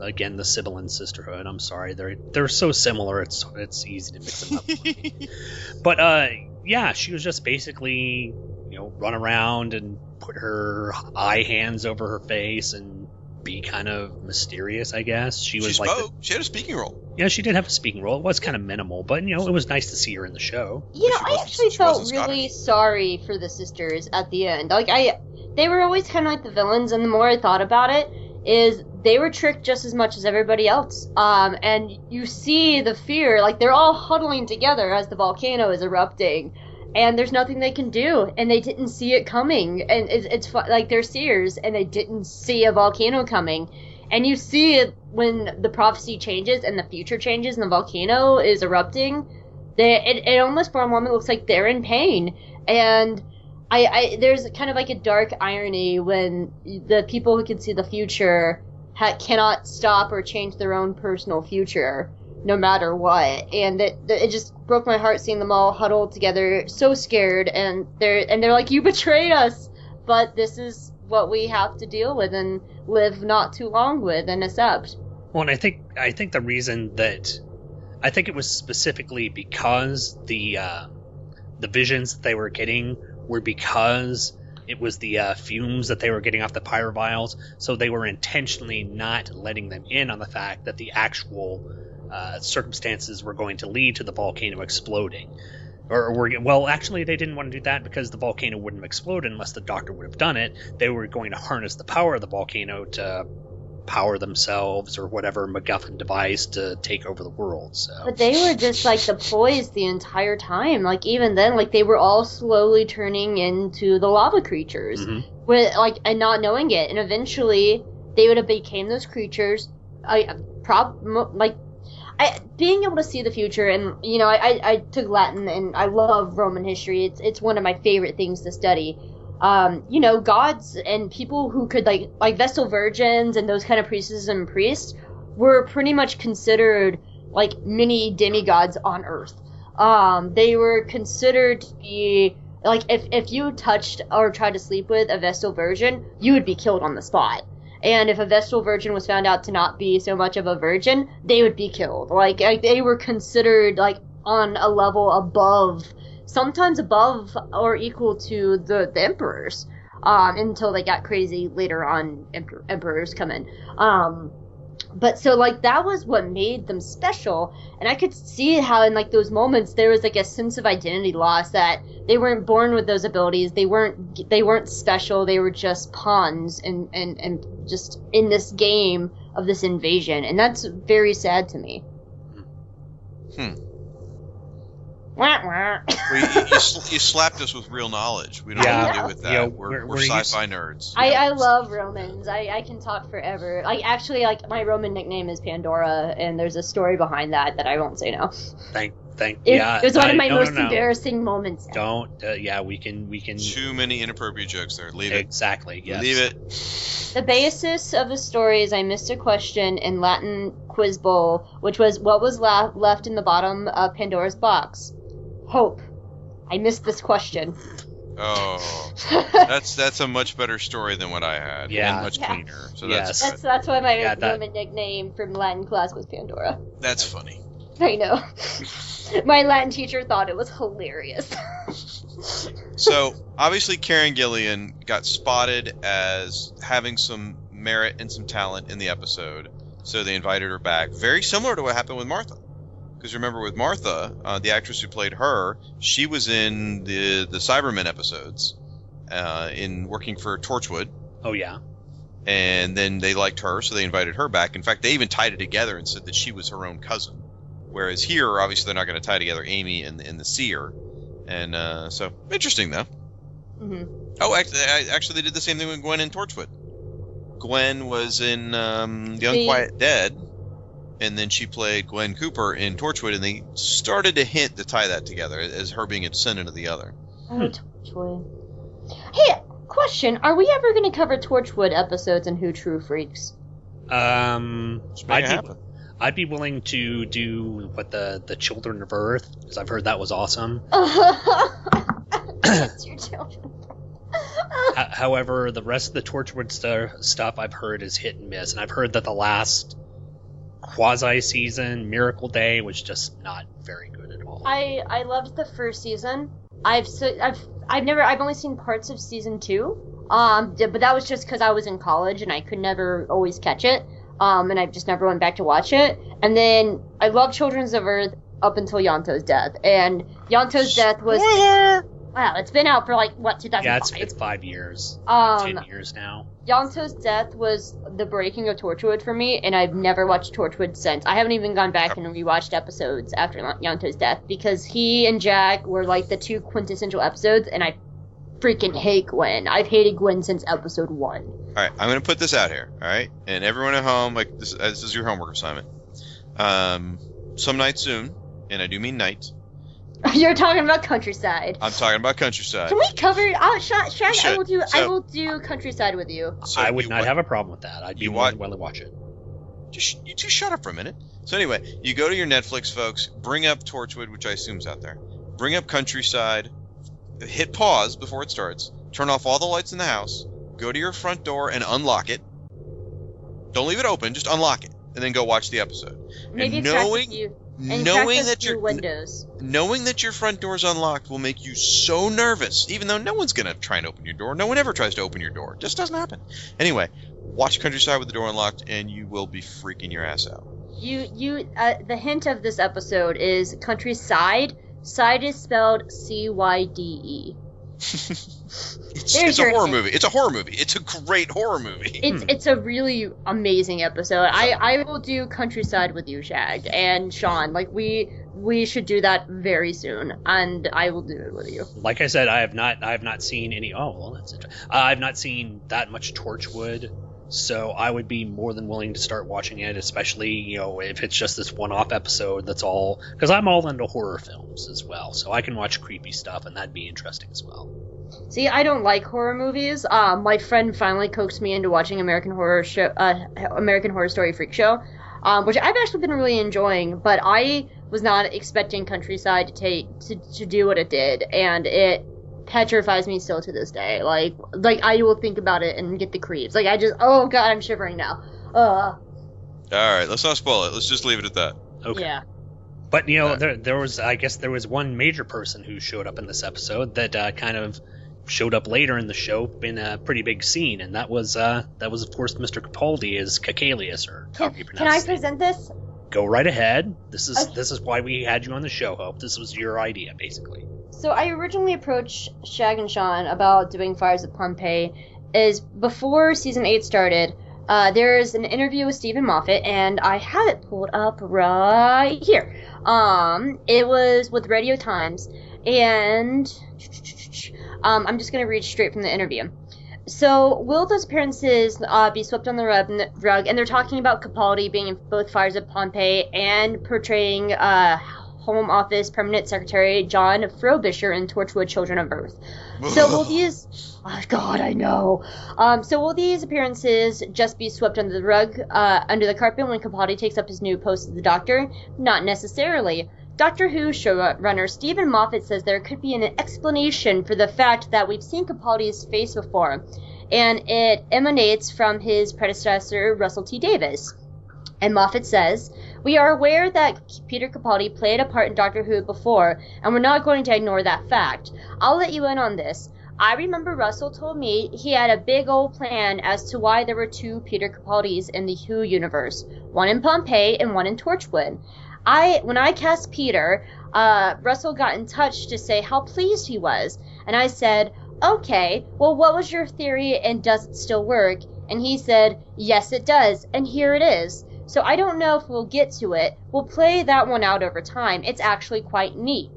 again, the Sibylline Sisterhood. I'm sorry, they're they're so similar. It's it's easy to mix them up. but uh, yeah, she was just basically you know run around and put her eye hands over her face and be kind of mysterious. I guess she was she like the- she had a speaking role. yeah, she did have a speaking role. It was kind of minimal, but you know, it was nice to see her in the show. You know, I actually felt wasn't really sorry for the sisters at the end. Like I, they were always kind of like the villains, and the more I thought about it, is they were tricked just as much as everybody else. Um, and you see the fear, like they're all huddling together as the volcano is erupting, and there's nothing they can do, and they didn't see it coming, and it's, it's like they're seers, and they didn't see a volcano coming. And you see it when the prophecy changes and the future changes and the volcano is erupting. They, it, it almost for a moment looks like they're in pain. And I, I there's kind of like a dark irony when the people who can see the future ha- cannot stop or change their own personal future no matter what. And it, it just broke my heart seeing them all huddled together, so scared. And they're and they're like, "You betrayed us," but this is what we have to deal with and live not too long with and accept. Well, and I think I think the reason that I think it was specifically because the uh, the visions that they were getting were because it was the uh, fumes that they were getting off the pyrovials, so they were intentionally not letting them in on the fact that the actual uh, circumstances were going to lead to the volcano exploding. Or were well, actually, they didn't want to do that because the volcano wouldn't have exploded unless the doctor would have done it. They were going to harness the power of the volcano to power themselves or whatever MacGuffin device to take over the world. So But they were just like the poise the entire time. Like even then, like they were all slowly turning into the lava creatures, Mhm. with like and not knowing it. And eventually, they would have became those creatures. I prob like. I, being able to see the future, and you know, I, I, I took Latin, and I love Roman history. It's it's one of my favorite things to study. Um, you know, gods and people who could like like Vestal virgins and those kind of priestesses and priests were pretty much considered like mini demigods on Earth. Um, they were considered to be like if if you touched or tried to sleep with a Vestal virgin, you would be killed on the spot. And if a Vestal virgin was found out to not be so much of a virgin, they would be killed. Like, like they were considered like on a level above, sometimes above or equal to the, the emperors. Um, until they got crazy later on, emper- emperors come in. Um, but so like that was what made them special and i could see how in like those moments there was like a sense of identity loss that they weren't born with those abilities they weren't they weren't special they were just pawns and and and just in this game of this invasion and that's very sad to me Hmm. Wah, wah. Well, you, you, you slapped us with real knowledge. We don't Yeah. have to do with that. Yeah, we're we're- we're, we're sci-fi nerds. I, I love Romans. I, I can talk forever. Like actually, like my Roman nickname is Pandora, and there's a story behind that that I won't say now. thank thank It, yeah. it was one I- of my no, no, most no. embarrassing moments. Don't uh, yeah we can we can Too many inappropriate jokes there. Leave it. exactly yes. Leave it. The basis of the story is I missed a question in Latin Quiz Bowl, which was what was la- left in the bottom of Pandora's box? Hope. I missed this question. Oh, that's that's a much better story than what I had. Yeah. and much Yeah. cleaner. So Yes. that's That's that's why my Yeah, that- Roman nickname from Latin class was Pandora. that's funny. I know. my Latin teacher thought it was hilarious. So obviously, Karen Gillian got spotted as having some merit and some talent in the episode, so they invited her back. Very similar to what happened with Martha. Because remember, with Martha, uh, the actress who played her, she was in the the Cybermen episodes, uh, in working for Torchwood, Oh yeah. and then they liked her, so they invited her back. In fact, they even tied it together and said that she was her own cousin. Whereas here, obviously, they're not going to tie together Amy and, and the Seer, and uh, so interesting though. hmm Oh, actually, actually, they did the same thing with Gwen in Torchwood. Gwen was in um, The The- Unquiet Dead, and then she played Gwen Cooper in Torchwood, and they started to hint to tie that together as her being a descendant of the other. Oh, Torchwood. Hey, question: Are we ever going to cover Torchwood episodes in Who True Freaks? Um, I'd it be. I'd be willing to do what the the Children of Earth because I've heard that was awesome. it's your children. However, the rest of the Torchwood stu- stuff I've heard is hit and miss, and I've heard that the last quasi season, Miracle Day, was just not very good at all. I I loved the first season. I've so, I've I've never I've only seen parts of season two. Um, but that was just because I was in college and I could never always catch it. Um, and I just never went back to watch it. And then I loved Children's of Earth up until Ianto's death. And Ianto's death was wow. It's been out for like what 2005. yeah, it's it's five years, Um, ten years now. Ianto's death was the breaking of Torchwood for me, and I've never watched Torchwood since. I haven't even gone back and rewatched episodes after Ianto's death because he and Jack were like the two quintessential episodes, and I freaking hate Gwen. I've hated Gwen since episode one. All right, I'm going to put this out here. All right, and everyone at home, like this, uh, this is your homework assignment. Um, some night soon, and I do mean night. You're talking about Countrycide. I'm talking about Countrycide. Can we cover? Uh, Shag, Shag, I will do. I will do countryside with you. So I would you not wa- have a problem with that. I'd be you more wa- willing to watch it. Just you just shut up for a minute. So anyway, you go to your Netflix, folks. Bring up Torchwood, which I assume's out there. Bring up Countrycide. Hit pause before it starts. Turn off all the lights in the house. Go to your front door and unlock it. Don't leave it open. Just unlock it, and then go watch the episode. Maybe and extract a knowing few. And knowing that your windows. knowing that your front door is unlocked will make you so nervous. Even though no one's gonna try and open your door. No one ever tries to open your door. It just doesn't happen. Anyway, watch Countrycide with the door unlocked, and you will be freaking your ass out. You you uh, the hint of this episode is Countrycide. Side is spelled C Y D E. It's, There's it's a horror hint. movie. It's a horror movie. It's a great horror movie. It's it's a really amazing episode. I I will do Countrycide with you, Shag and Sean. Like we we should do that very soon, and I will do it with you. Like I said, I have not I have not seen any. Oh well, that's interesting. Uh, I've not seen that much Torchwood, so I would be more than willing to start watching it, especially you know if it's just this one-off episode. That's all because I'm all into horror films as well, so I can watch creepy stuff, and that'd be interesting as well. See, I don't like horror movies. Um, my friend finally coaxed me into watching American Horror Show, uh, American Horror Story Freak Show, um, which I've actually been really enjoying. But I was not expecting Countrycide to take to, to do what it did, and it petrifies me still to this day. Like, like I will think about it and get the creeps. Like I just, oh god, I'm shivering now. Uh, All right, let's not spoil it. Let's just leave it at that. Okay. yeah. But you know, there there was I guess there was one major person who showed up in this episode that uh, kind of showed up later in the show in a pretty big scene, and that was uh, that was of course Mr. Capaldi as Caecilius, or however you Can I present this? Go right ahead. This is Okay. this is why we had you on the show, Hope. This was your idea, basically. So I originally approached Shag and Sean about doing Fires of Pompeii. Is before season eight started. Uh, there's an interview with Steven Moffat, and I have it pulled up right here. Um, it was with Radio Times, and um, I'm just gonna read straight from the interview. So, will those appearances uh, be swept on the rug? And they're talking about Capaldi being in both Fires of Pompeii and portraying uh, Home Office Permanent Secretary John Frobisher in Torchwood Children of Earth. So, will these. Oh, God, I know. Um, so, will these appearances just be swept under the rug, uh, under the carpet when Capaldi takes up his new post as the Doctor? Not necessarily. Doctor Who showrunner Steven Moffat says there could be an explanation for the fact that we've seen Capaldi's face before, and it emanates from his predecessor, Russell T Davies. And Moffat says, We are aware that Peter Capaldi played a part in Doctor Who before, and we're not going to ignore that fact. I'll let you in on this. I remember Russell told me he had a big old plan as to why there were two Peter Capaldis in the Who universe, one in Pompeii and one in Torchwood. I when I cast Peter, uh, Russell got in touch to say how pleased he was, and I said, "Okay, well, what was your theory, and does it still work?" And he said, "Yes, it does, and here it is." So I don't know if we'll get to it. We'll play that one out over time. It's actually quite neat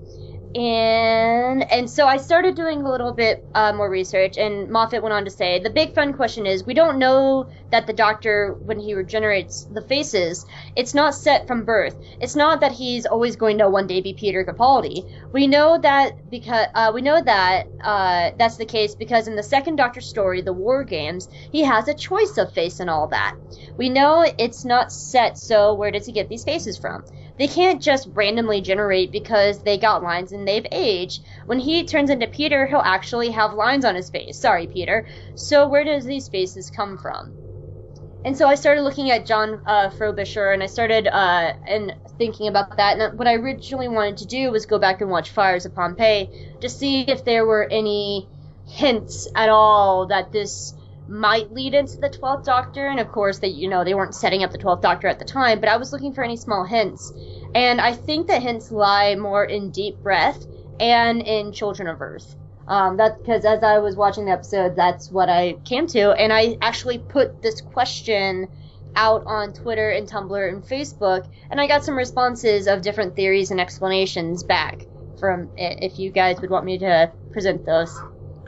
and and so I started doing a little bit uh, more research, and Moffat went on to say the big fun question is we don't know that the Doctor, when he regenerates the faces, it's not set from birth. It's not that he's always going to one day be Peter Capaldi. We know that because uh, we know that uh, that's the case because in the second Doctor story, the War Games, he has a choice of face and all that. We know it's not set. So where does he get these faces from? They can't just randomly generate because they got lines and they've aged. When he turns into Peter, he'll actually have lines on his face. Sorry, Peter. So where does these faces come from? And so I started looking at John uh, Frobisher, and I started uh, and thinking about that. And what I originally wanted to do was go back and watch Fires of Pompeii to see if there were any hints at all that this might lead into the 12th Doctor, and of course, they you know they weren't setting up the 12th Doctor at the time, but I was looking for any small hints, and I think the hints lie more in Deep Breath and in Children of Earth. Um, that because as I was watching the episode, that's what I came to, and I actually put this question out on Twitter and Tumblr and Facebook, and I got some responses of different theories and explanations back from it. If you guys would want me to present those,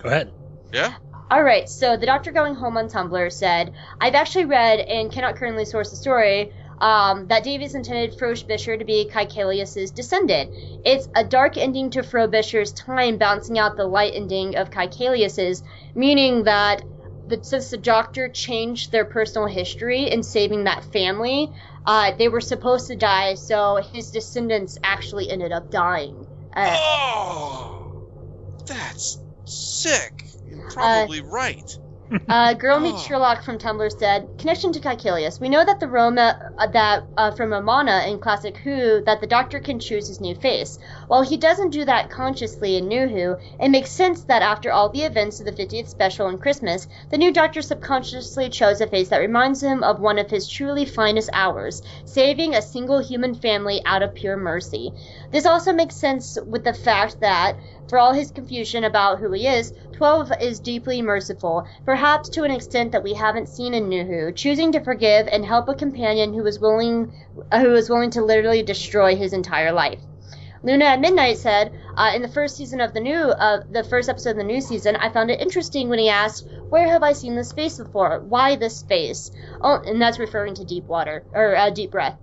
go ahead. Yeah. All right, so the Doctor Going Home on Tumblr said, I've actually read and cannot currently source the story um, that Davies intended Frobisher to be Caecilius's descendant. It's a dark ending to Frobisher's time, bouncing out the light ending of Caecilius's, meaning that the, since the Doctor changed their personal history in saving that family, uh, they were supposed to die, so his descendants actually ended up dying. Uh, oh, that's sick. You're probably uh, right. uh, Girl Meets. Sherlock from Tumblr said, connection to Caecilius. We know that the Roma uh, that uh, from Romana in Classic Who that the Doctor can choose his new face. While he doesn't do that consciously in New Who, it makes sense that after all the events of the 50th special and Christmas, the new Doctor subconsciously chose a face that reminds him of one of his truly finest hours, saving a single human family out of pure mercy. This also makes sense with the fact that for all his confusion about who he is, Twelve is deeply merciful, perhaps to an extent that we haven't seen in Who, choosing to forgive and help a companion who was willing, who was willing to literally destroy his entire life. Luna at Midnight said, uh, in the first season of the new, uh, the first episode of the new season, I found it interesting when he asked, "Where have I seen this face before? Why this face?" Oh, and that's referring to Deep Water or uh, Deep Breath.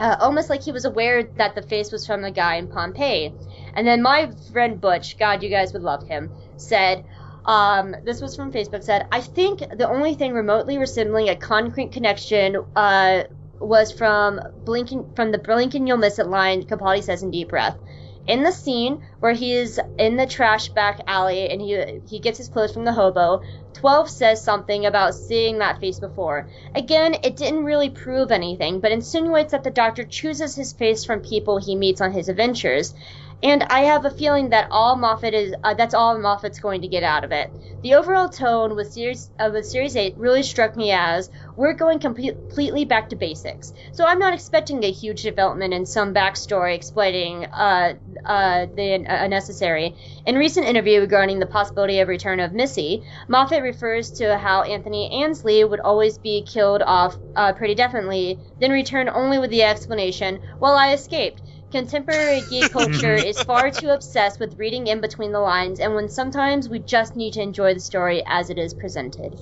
Uh, almost like he was aware that the face was from the guy in Pompeii. And then my friend Butch, God, you guys would love him, said, um, this was from Facebook, said, I think the only thing remotely resembling a concrete connection uh, was from blinking from the blink and you'll miss it line Capaldi says in Deep Breath. In the scene where he is in the trash back alley and he he gets his clothes from the hobo, 12 says something about seeing that face before. Again, it didn't really prove anything, but insinuates that the doctor chooses his face from people he meets on his adventures. And I have a feeling that all Moffat is uh, that's all Moffat's going to get out of it. The overall tone with series uh, series 8 really struck me as we're going com- completely back to basics. So I'm not expecting a huge development in some backstory explaining uh, uh, the unnecessary. In recent interview regarding the possibility of return of Missy, Moffat refers to how Anthony Ainley would always be killed off uh, pretty definitely, then return only with the explanation, "Well, I escaped." Contemporary geek culture is far too obsessed with reading in between the lines, and when sometimes we just need to enjoy the story as it is presented.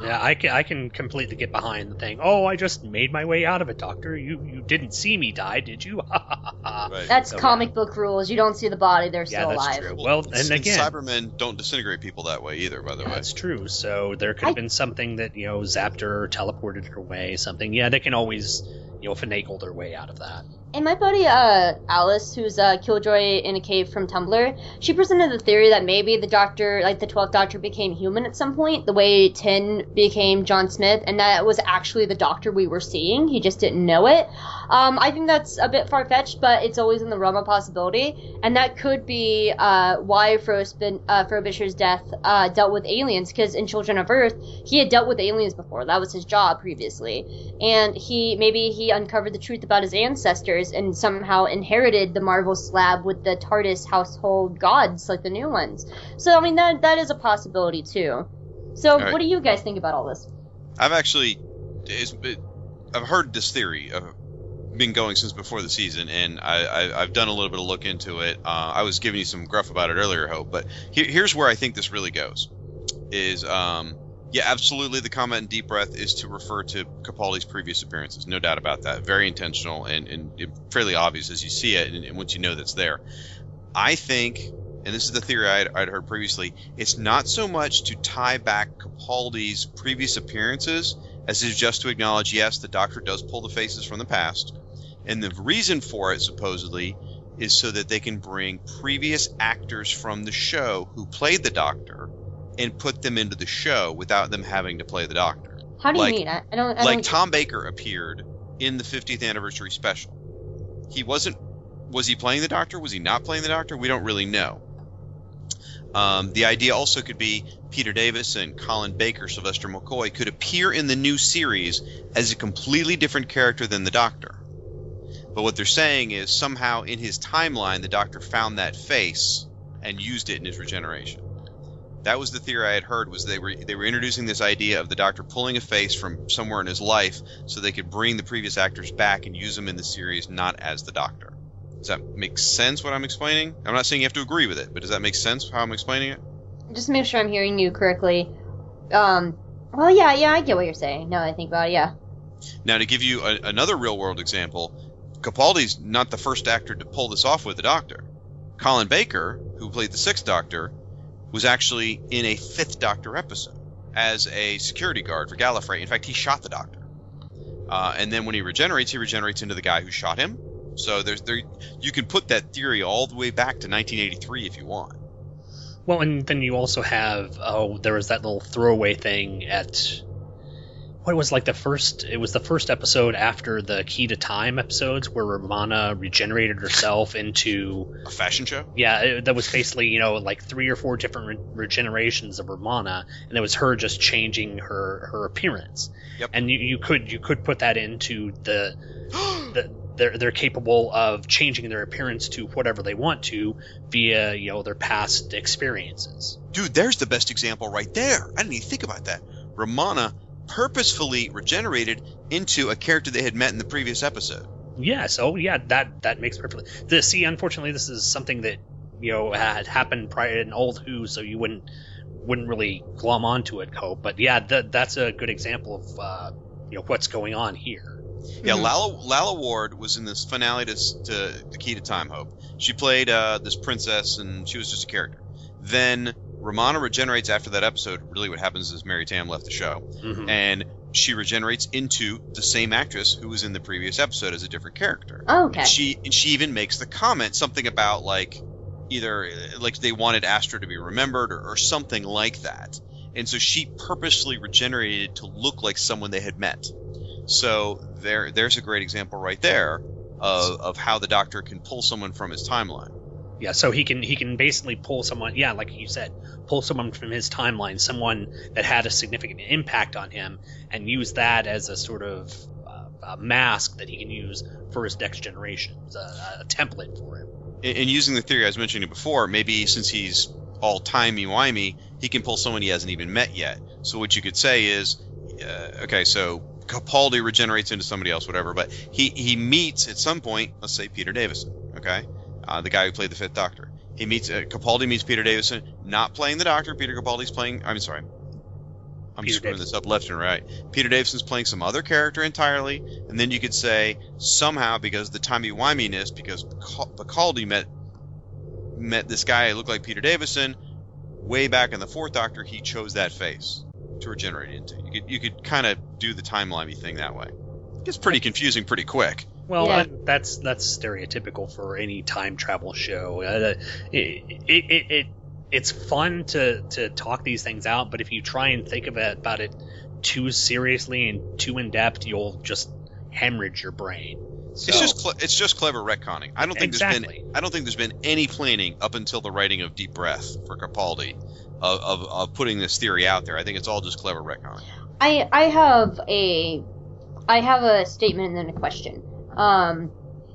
Yeah, I can, I can completely get behind the thing. Oh, I just made my way out of it, Doctor. You you didn't see me die, did you? right. That's so, comic yeah. book rules. You don't see the body; they're yeah, still that's alive. True. Well, and, and again, Cybermen don't disintegrate people that way either. By the way, that's true. So there could have I... been something that you know zapped her teleported her away. Something. Yeah, they can always you know finagle their way out of that. And my buddy uh, Alice, who's a killjoy in a cave from Tumblr, she presented the theory that maybe the Doctor, like the Twelfth Doctor, became human at some point, the way Ten became John Smith, and that was actually the Doctor we were seeing. He just didn't know it. Um, I think that's a bit far fetched, but it's always in the realm of possibility, and that could be uh, why Frobisher, uh, Frobisher's death uh, dealt with aliens. Because in Children of Earth, he had dealt with aliens before. That was his job previously, and he maybe he uncovered the truth about his ancestors and somehow inherited the Marvel slab with the TARDIS household gods, like the new ones. So I mean that that is a possibility too. So right. what do you guys think about all this? I've actually, I've heard this theory. I've been going since before the season, and I, have done a little bit of look into it. Uh, I was giving you some gruff about it earlier, Hope, but here, here's where I think this really goes. Is um, yeah, absolutely. The comment in Deep Breath is to refer to Capaldi's previous appearances. No doubt about that. Very intentional and, and fairly obvious as you see it and, and, once you know that's there. I think, and this is the theory I'd, I'd heard previously, it's not so much to tie back Capaldi's previous appearances as is just to acknowledge, yes, the Doctor does pull the faces from the past. And the reason for it, supposedly, is so that they can bring previous actors from the show who played the Doctor and put them into the show without them having to play the Doctor. How do like, you mean? I, I don't. I like don't... Tom Baker appeared in the 50th anniversary special. He wasn't. Was he playing the Doctor? Was he not playing the Doctor? We don't really know. Um, the idea also could be Peter Davis and Colin Baker, Sylvester McCoy could appear in the new series as a completely different character than the Doctor. But what they're saying is somehow in his timeline, the Doctor found that face and used it in his regeneration. That was the theory I had heard was they were they were introducing this idea of the Doctor pulling a face from somewhere in his life so they could bring the previous actors back and use them in the series not as the Doctor. Does that make sense what I'm explaining? I'm not saying you have to agree with it, but does that make sense how I'm explaining it? Just to make sure I'm hearing you correctly. Um, well, yeah, yeah, I get what you're saying. Now I think about it, yeah. Now, to give you a, another real world example, Capaldi's not the first actor to pull this off with the Doctor. Colin Baker, who played the Sixth Doctor, was actually in a Fifth Doctor episode as a security guard for Gallifrey. In fact, he shot the Doctor. Uh, and then when he regenerates, he regenerates into the guy who shot him. So there's there you can put that theory all the way back to 1983 if you want. Well, and then you also have oh, there was that little throwaway thing at what was like the first it was the first episode after the key to time episodes where romana regenerated herself into a fashion show yeah it, that was basically you know like three or four different re- regenerations of romana and it was her just changing her her appearance yep. and you, you could you could put that into the the they're they're capable of changing their appearance to whatever they want to via you know their past experiences. Dude, there's the best example right there. I didn't even think about that. Romana purposefully regenerated into a character they had met in the previous episode. Yes. Oh, yeah. That that makes perfectly. The see, unfortunately, this is something that you know had happened prior in old Who, so you wouldn't wouldn't really glom onto it, Hope. But yeah, that that's a good example of uh, you know what's going on here. Yeah, mm-hmm. Lalla, Lalla Ward was in this finale to, to The Key to Time Hope. She played uh, this princess, and she was just a character. Then Romana regenerates after that episode. Really, what happens is Mary Tamm left the show, mm-hmm. and she regenerates into the same actress who was in the previous episode as a different character. Oh, okay. And she and she even makes the comment something about like either like they wanted Astra to be remembered or, or something like that, and so she purposely regenerated to look like someone they had met. So there, there's a great example right there of, of how the Doctor can pull someone from his timeline. Yeah, so he can he can basically pull someone. Yeah, like you said, pull someone from his timeline, someone that had a significant impact on him, and use that as a sort of uh, a mask that he can use for his next generation, a, a template for him. And using the theory I was mentioning before, maybe since he's all timey wimey, he can pull someone he hasn't even met yet. So what you could say is, uh, okay, so Capaldi regenerates into somebody else, whatever. But he he meets at some point, let's say Peter Davison, okay, uh, the guy who played the Fifth Doctor. He meets uh, Capaldi meets Peter Davison, not playing the Doctor. Peter Capaldi's playing. I'm sorry, I'm Peter screwing this up left and right. Peter Davison's playing some other character entirely, and then you could say somehow because the timey wiminess, because Capaldi met met this guy who looked like Peter Davison way back in the Fourth Doctor, he chose that face to regenerate into. You could you could kind of do the timelimey thing that way. It gets pretty confusing pretty quick. Well, Yeah. that's that's stereotypical for any time travel show. Uh, it, it, it, it it's fun to to talk these things out, but if you try and think of it, about it too seriously and too in depth, you'll just hemorrhage your brain. So, It's just cle it's just clever retconning. I don't think there's Exactly. been I don't think there's been any planning up until the writing of Deep Breath for Capaldi of, of, of putting this theory out there. I think it's all just clever retconning. I I have a I have a statement and then a question. Um,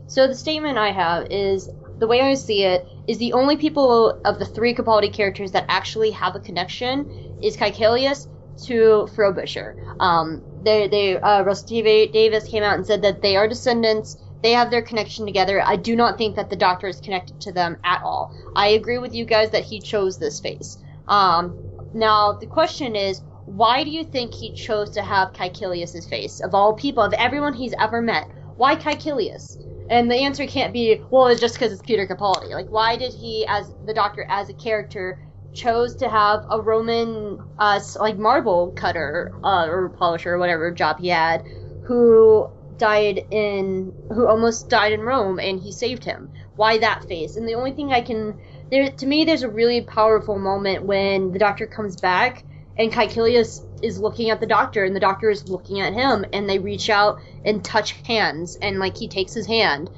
so the statement I have is the way I see it is the only people of the three Capaldi characters that actually have a connection is Caecilius to Frobisher. Um, they they uh, Russell Davies came out and said that they are descendants. They have their connection together. I do not think that the Doctor is connected to them at all. I agree with you guys that he chose this face. Um, now the question is, why do you think he chose to have Caecilius's face of all people, of everyone he's ever met? Why Caecilius? And the answer can't be, well, it's just because it's Peter Capaldi. Like, why did he, as the Doctor, as a character, chose to have a Roman, uh, like marble cutter uh, or polisher or whatever job he had, who died in, who almost died in Rome, and he saved him? Why that face? And the only thing I can, there to me, there's a really powerful moment when the Doctor comes back and Caecilius is looking at the doctor and the doctor is looking at him and they reach out and touch hands and like he takes his hand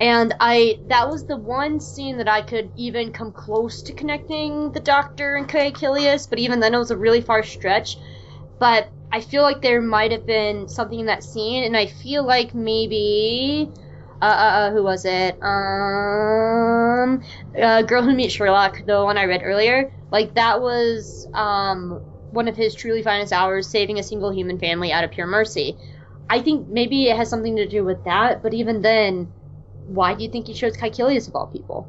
and i that was the one scene that i could even come close to connecting the doctor and Caecilius but even then it was a really far stretch. But i feel like there might have been something in that scene and i feel like maybe uh, uh, uh who was it? Um uh, girl who meets sherlock the one i read earlier. Like that was um one of his truly finest hours saving a single human family out of pure mercy. I think maybe it has something to do with that, but even then, why do you think he chose Caecilius of all people?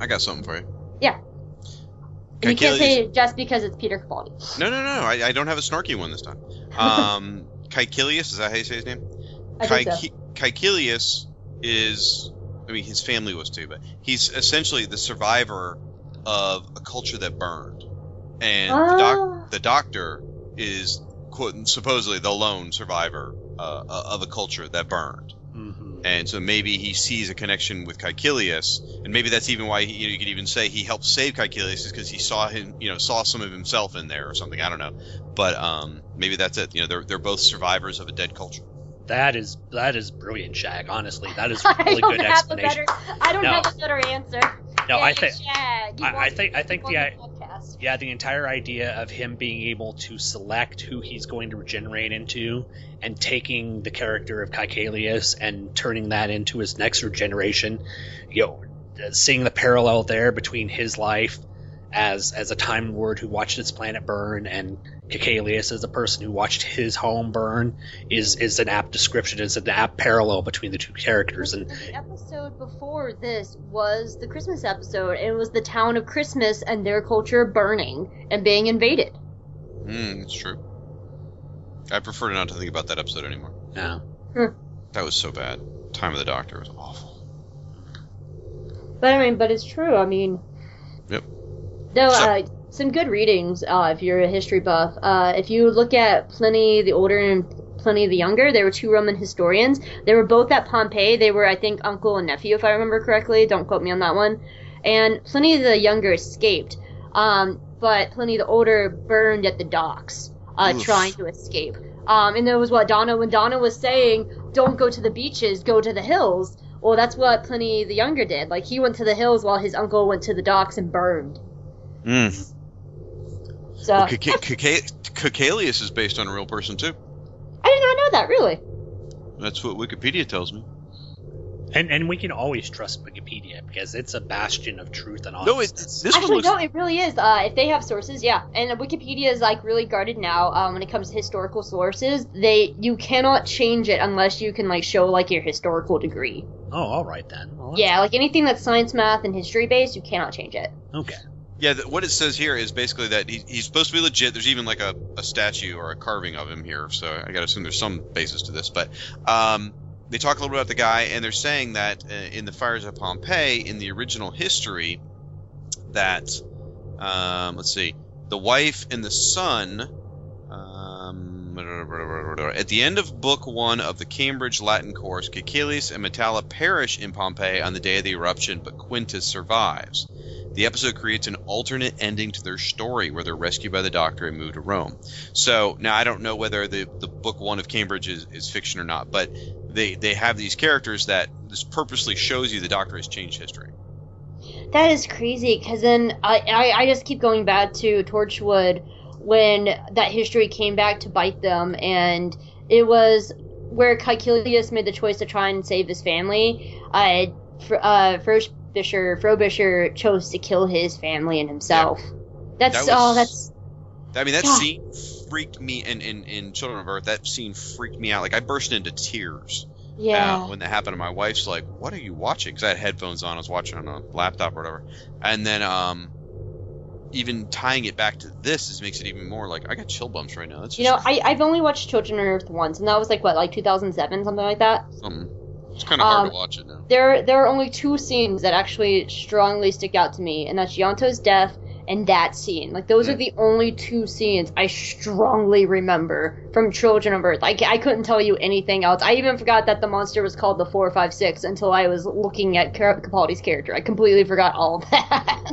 I got something for you. Yeah. And you can't say it just because it's Peter Capaldi. No, no, no. I, I don't have a snarky one this time. Um, Caecilius, is that how you say his name? I think so. Caecilius is, I mean, his family was too, but he's essentially the survivor of a culture that burned. And the, Ah. doc- the doctor is, quote, supposedly the lone survivor uh, of a culture that burned. And so maybe he sees a connection with Caecilius, and maybe that's even why he, you, know, you could even say he helped save Caecilius is because he saw him, you know, saw some of himself in there or something. I don't know, but um, maybe that's it. You know, they're they're both survivors of a dead culture. That is that is brilliant, Shag. Honestly, that is a I really don't good have a explanation. better. I don't No. have a better answer. No, Yeah, I think I, I think I think the the podcast. yeah the entire idea of him being able to select who he's going to regenerate into and taking the character of Caecilius and turning that into his next regeneration, you know, seeing the parallel there between his life as as a time lord who watched his planet burn and Caecilius as a person who watched his home burn is is an apt description is an apt parallel between the two characters and The episode before this was the Christmas episode, and it was the town of Christmas and their culture burning and being invaded. Hmm, it's true. I prefer not to think about that episode anymore. no. That was so bad. Time of the Doctor was awful. But I mean, but it's true. I mean, Yep. No, uh, some good readings. Uh, if you're a history buff, uh, if you look at Pliny the Older and Pliny the Younger, they were two Roman historians. They were both at Pompeii. They were, I think, uncle and nephew, if I remember correctly. Don't quote me on that one. And Pliny the Younger escaped, um, but Pliny the Older burned at the docks, uh, trying to escape. Um, and that was what Donna, when Donna was saying, "Don't go to the beaches, go to the hills." Well, that's what Pliny the Younger did. Like he went to the hills while his uncle went to the docks and burned. Hmm. So Well, Caca- Caca- Caecilius is based on a real person too. I did not know that. Really? That's what Wikipedia tells me. And and we can always trust Wikipedia because it's a bastion of truth and honesty. No, it, this one Actually, looks. no, it really is. Uh, if they have sources, yeah. And Wikipedia is like really guarded now. Um, when it comes to historical sources, they you cannot change it unless you can like show like your historical degree. oh, all right then. Well, Yeah, like anything that's science, math, and history based, you cannot change it. Okay. Yeah, th- what it says here is basically that he, he's supposed to be legit. There's even like a, a statue or a carving of him here, so I gotta assume there's some basis to this. But um, they talk a little bit about the guy, and they're saying that uh, in the fires of Pompeii, in the original history, that um, let's see, the wife and the son, um, At the end of book one of the Cambridge Latin course, Caecilius and Metella perish in Pompeii on the day of the eruption, but Quintus survives. The episode creates an alternate ending to their story where they're rescued by the doctor and moved to Rome. So now I don't know whether the, the book one of Cambridge is, is fiction or not, but they, they have these characters that this purposely shows you the doctor has changed history. That is crazy because then I, I, I just keep going back to Torchwood when that history came back to bite them, and it was where Caecilius made the choice to try and save his family. Uh, fr- uh, Frobisher, Frobisher chose to kill his family and himself. That's That oh, that's I mean, that Yeah. scene freaked me, in, in, in Children of Earth, that scene freaked me out. Like, I burst into tears. yeah. uh, when that happened, and my wife's like, "What are you watching?" Because I had headphones on, I was watching on a laptop or whatever. And then, um, even tying it back to this is makes it even more like I got chill bumps right now. That's you know, I I've only watched Children of Earth once, and that was like what, like 2007, something like that. something. It's kind of hard Um, to watch it now. There there are only two scenes that actually strongly stick out to me, and that's Ianto's death and that scene. Like those are the only two scenes I strongly remember from Children of Earth. I, ca- I couldn't tell you anything else. I even forgot that the monster was called the four five six until I was looking at Car- Capaldi's character. I completely forgot all of that.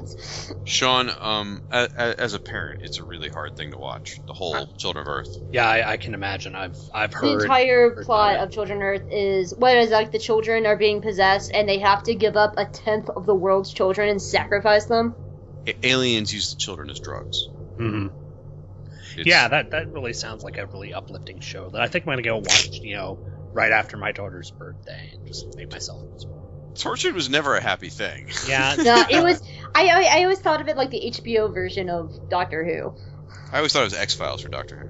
Sean, um, a, a, as a parent, it's a really hard thing to watch. The whole Children of Earth. Yeah, I, I can imagine. I've I've heard the entire heard plot of Children of Earth is what is like the children are being possessed and they have to give up a tenth of the world's children and sacrifice them. A- aliens use the children as drugs. hmm Yeah, that that really sounds like a really uplifting show that I think I'm gonna go watch. You know, right after my daughter's birthday and just make myself miserable. Torchwood was never a happy thing. Yeah, No, it was. I, I I always thought of it like the HBO version of Doctor Who, I always thought it was X Files for Doctor Who.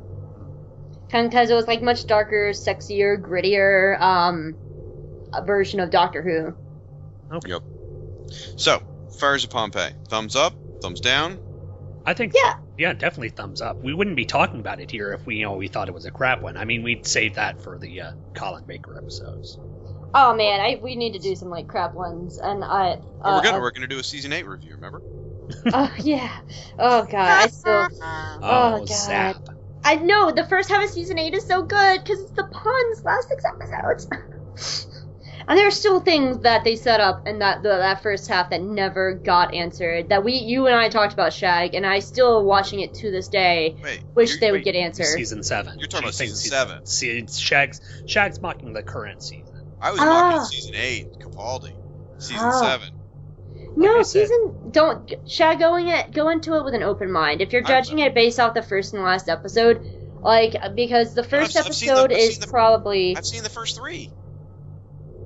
because it was like much darker, sexier, grittier um, a version of Doctor Who. Yep. So, Fires of Pompeii. Thumbs up, thumbs down. I think Yeah. yeah, definitely thumbs up. We wouldn't be talking about it here if we you know we thought it was a crap one. I mean, we'd save that for the uh, Colin Baker episodes. Oh man, I we need to do some like crap ones, and I. But Uh, we're gonna uh, we're gonna do a season eight review. Remember? oh yeah. Oh god, I still. Oh, Oh, God. zap! I know the first half of season eight is so good because it's the puns last six episodes. and there are still things that they set up in that the, that first half that never got answered. That we, you and I talked about Shag, and I still watching it to this day. Wait. Wish you're- they would get answered. Season seven. You're talking about thinks season seven. See, it's Shag's Shag's mocking the current season. I was Ah. mocking season eight, Capaldi. Season Ah. seven. No, I said- season don't Shag going it go into it with an open mind. If you're judging it based off the first and last episode, like because the 1st I've- I've the- episode is the- probably I've seen the first three.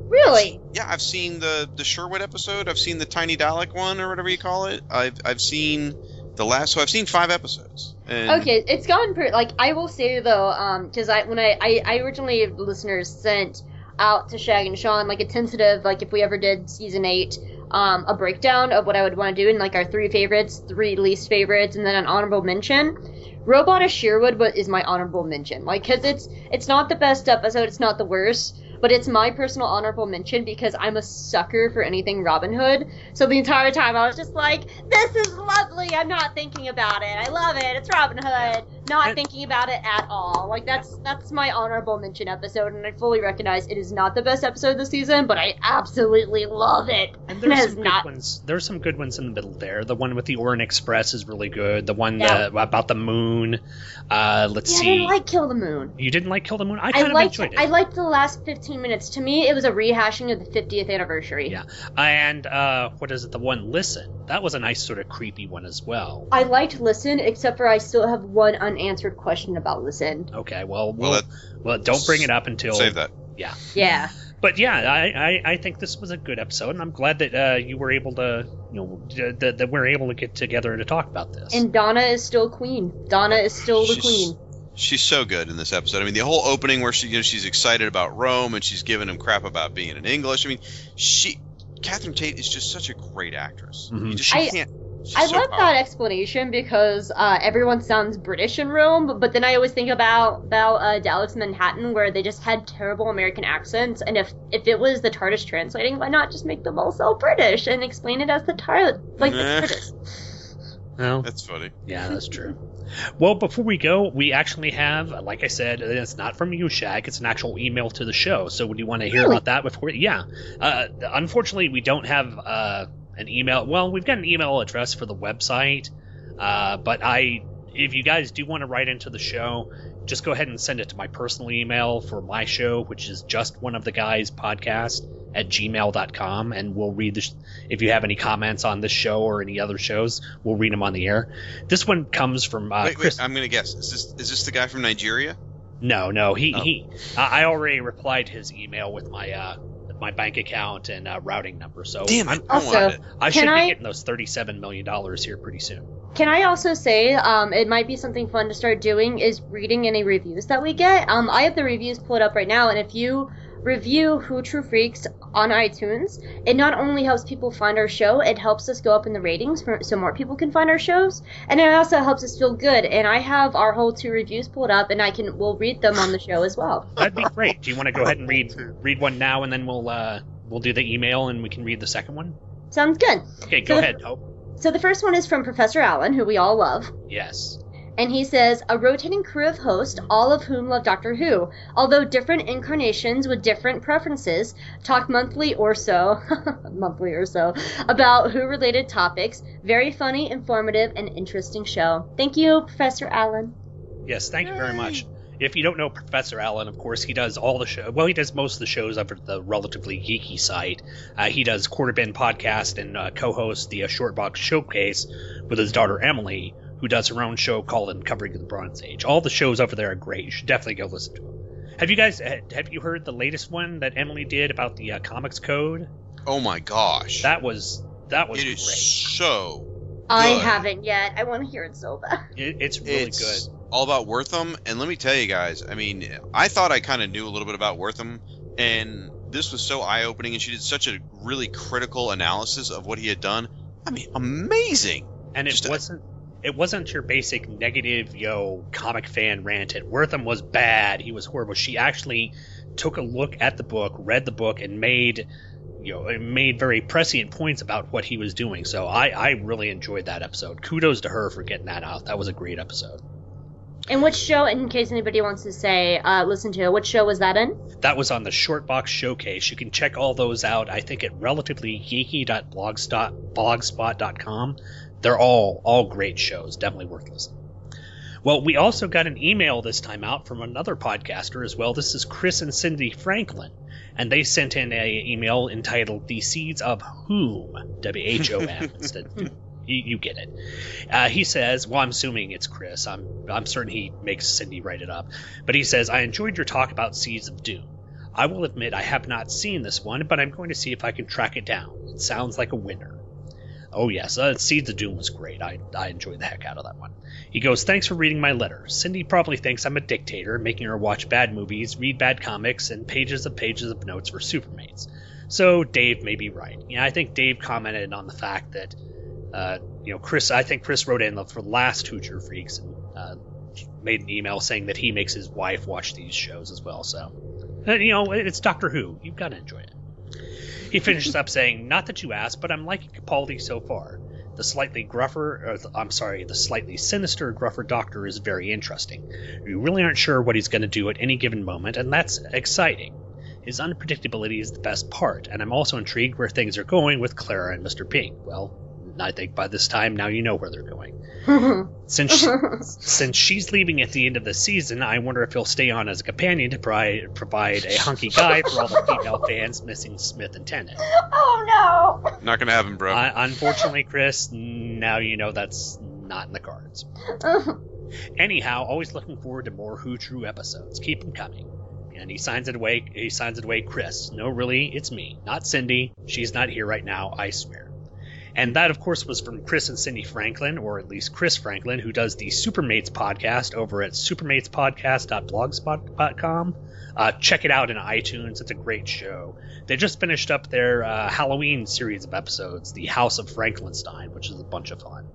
Really Yeah, I've seen the the Sherwood episode. I've seen the Tiny Dalek one or whatever you call it. I've I've seen the last. So I've seen five episodes. And Okay, it's gotten pretty. Like I will say though, um, because I when I, I I originally listeners sent out to Shag and Sean like a tentative like if we ever did season eight, um, a breakdown of what I would want to do and like our three favorites, three least favorites, and then an honorable mention. Robot of Sherwood is my honorable mention, like because it's it's not the best episode, it's not the worst. But it's my personal honorable mention because I'm a sucker for anything Robin Hood. So the entire time I was just like, "This is lovely." I'm not thinking about it. I love it. It's Robin Hood. Not And- thinking about it at all. Like that's that's my honorable mention episode, and I fully recognize it is not the best episode this season, but I absolutely love it. And there's some good not. ones. There's some good ones in the middle there. The one with the Orient Express is really good. The one Yeah. that, about the moon. Uh, let's Yeah, I see. didn't like Kill the Moon. you didn't like Kill the Moon? I I kind of liked enjoyed it. I liked the last 15 minutes. To me, it was a rehashing of the 50th anniversary. Yeah. And uh, what is it? The one Listen. That was a nice sort of creepy one as well. I liked Listen, except for I still have one unanswered question about Listen. Okay. Well, Well, well, that- well don't bring it up until save that. Yeah. Yeah. But yeah, I, I, I think this was a good episode, and I'm glad that uh, you were able to, you know, d- that, that we're able to get together to talk about this. And Donna is still queen. Donna is still the She's- queen. She's so good in this episode. I mean, the whole opening where she, you know, she's excited about Rome and she's giving him crap about being in English. I mean, she, Catherine Tate is just such a great actress. You Mhm. just she I- can't. She's I so love powerful. that explanation because uh, everyone sounds British in Rome, but then I always think about about uh, Daleks in Manhattan, where they just had terrible American accents. And if if it was the TARDIS translating, why not just make them all also British and explain it as the TARDIS, like Eh. the TARDIS? Well, That's funny. yeah, that's true. Well, before we go, we actually have, like I said, it's not from you, Shag. It's an actual email to the show. So, would you want to hear Really? about that before? Yeah. Uh, unfortunately, we don't have uh, an email. Well, we've got an email address for the website, uh, but I, if you guys do want to write into the show, just go ahead and send it to my personal email for my show, which is just one of the guys podcast at gmail.com and we'll read the sh- if you have any comments on this show or any other shows we'll read them on the air this one comes from uh, wait, chris wait, I'm gonna guess. Is this is this the guy from Nigeria? no no he Oh. he I already replied to his email with my uh my bank account and uh, routing number so Damn, I, I'm- I Also, it. i Can should I- be getting those 37 million dollars here pretty soon Can I also say, um, it might be something fun to start doing is reading any reviews that we get. Um, I have the reviews pulled up right now, and if you review Who True Freaks on iTunes, it not only helps people find our show, it helps us go up in the ratings for, so more people can find our shows, and it also helps us feel good. And I have our whole two reviews pulled up, and I can we'll read them on the show as well. that'd be great do you want to go ahead and read read one now and then we'll uh we'll do the email and we can read the second one Sounds good. okay So go the- ahead So the first one is from Professor Allen, who we all love. yes And he says, a rotating crew of hosts, all of whom love Doctor Who, although different incarnations with different preferences, talk monthly or so, monthly or so, about Who related topics. Very funny, informative, and interesting show. Thank you, Professor Allen. Yes, thank you very much. If you don't know Professor Allen, of course, he does all the show. Well, he does most of the shows over at the relatively geeky site. Uh, he does Quarter Bin podcast and uh, co-hosts the uh, Shortbox Showcase with his daughter Emily, who does her own show called Uncovering the Bronze Age. All the shows over there are great. You should definitely go listen to them. Have you guys have you heard the latest one that Emily did about the uh, comics code? Oh my gosh, That was that was it great. is so. I haven't yet. I want to hear it so bad. It, it's really it's good. all about Wertham, and let me tell you guys. I mean, I thought I kind of knew a little bit about Wertham, and this was so eye-opening, and she did such a really critical analysis of what he had done. I mean, amazing. and it Just wasn't it wasn't your basic negative yo comic fan rant at Wertham was bad he was horrible. She actually took a look at the book read the book and made you know made very prescient points about what he was doing. So i i really enjoyed that episode. Kudos to her for getting that out. That was a great episode. And which show, in case anybody wants to say, uh, listen to it, which show was that in? that was on the shortbox showcase. You can check all those out i think at relativelygeeky.blogspot.com they're all all great shows. Definitely worth listening. Well we also got an email this time out from another podcaster as well. This is chris and cindy franklin and they sent in a email entitled the seeds of whom? W-h-o-m instead. You, you get it. Uh, he says well i'm assuming it's chris. I'm i'm certain he makes cindy write it up. But he says i enjoyed your talk about seeds of doom. I will admit I have not seen this one, but I'm going to see if I can track it down. It sounds like a winner. Oh yes, uh, Seeds of Doom was great. I, I enjoyed the heck out of that one. He goes, thanks for reading my letter. Cindy probably thinks I'm a dictator, making her watch bad movies, read bad comics, and pages of pages of notes for supermates. So Dave may be right. Yeah, I think Dave commented on the fact that, uh, you know, Chris. I think Chris wrote in for the last Who True Freaks and uh, made an email saying that he makes his wife watch these shows as well. So, uh, you know, it's Doctor Who. You've got to enjoy it. He finishes up saying, "Not that you asked, but I'm liking Capaldi so far. The slightly gruffer, uh, or the, I'm sorry, the slightly sinister gruffer Doctor is very interesting. You really aren't sure what he's going to do at any given moment, and that's exciting. His unpredictability is the best part, and I'm also intrigued where things are going with Clara and Mr. Pink. Well, I think by this time now you know where they're going. Since she, since she's leaving at the end of the season, I wonder if he'll stay on as a companion to pri- provide a hunky guy for all the female fans missing Smith and Tennant. oh no! Not gonna happen, bro. Uh, unfortunately, Chris, now you know that's not in the cards. Anyhow, always looking forward to more Who True episodes. Keep them coming. And he signs it away. He signs it away, Chris. No, really, it's me, not Cindy. She's not here right now. I swear. And that, of course, was from Chris and Cindy Franklin, or at least Chris Franklin, who does the Supermates podcast over at supermatespodcast.blogspot.com. Uh, check it out in iTunes. It's a great show. They just finished up their uh, Halloween series of episodes, The House of Franklinstein, which is a bunch of fun.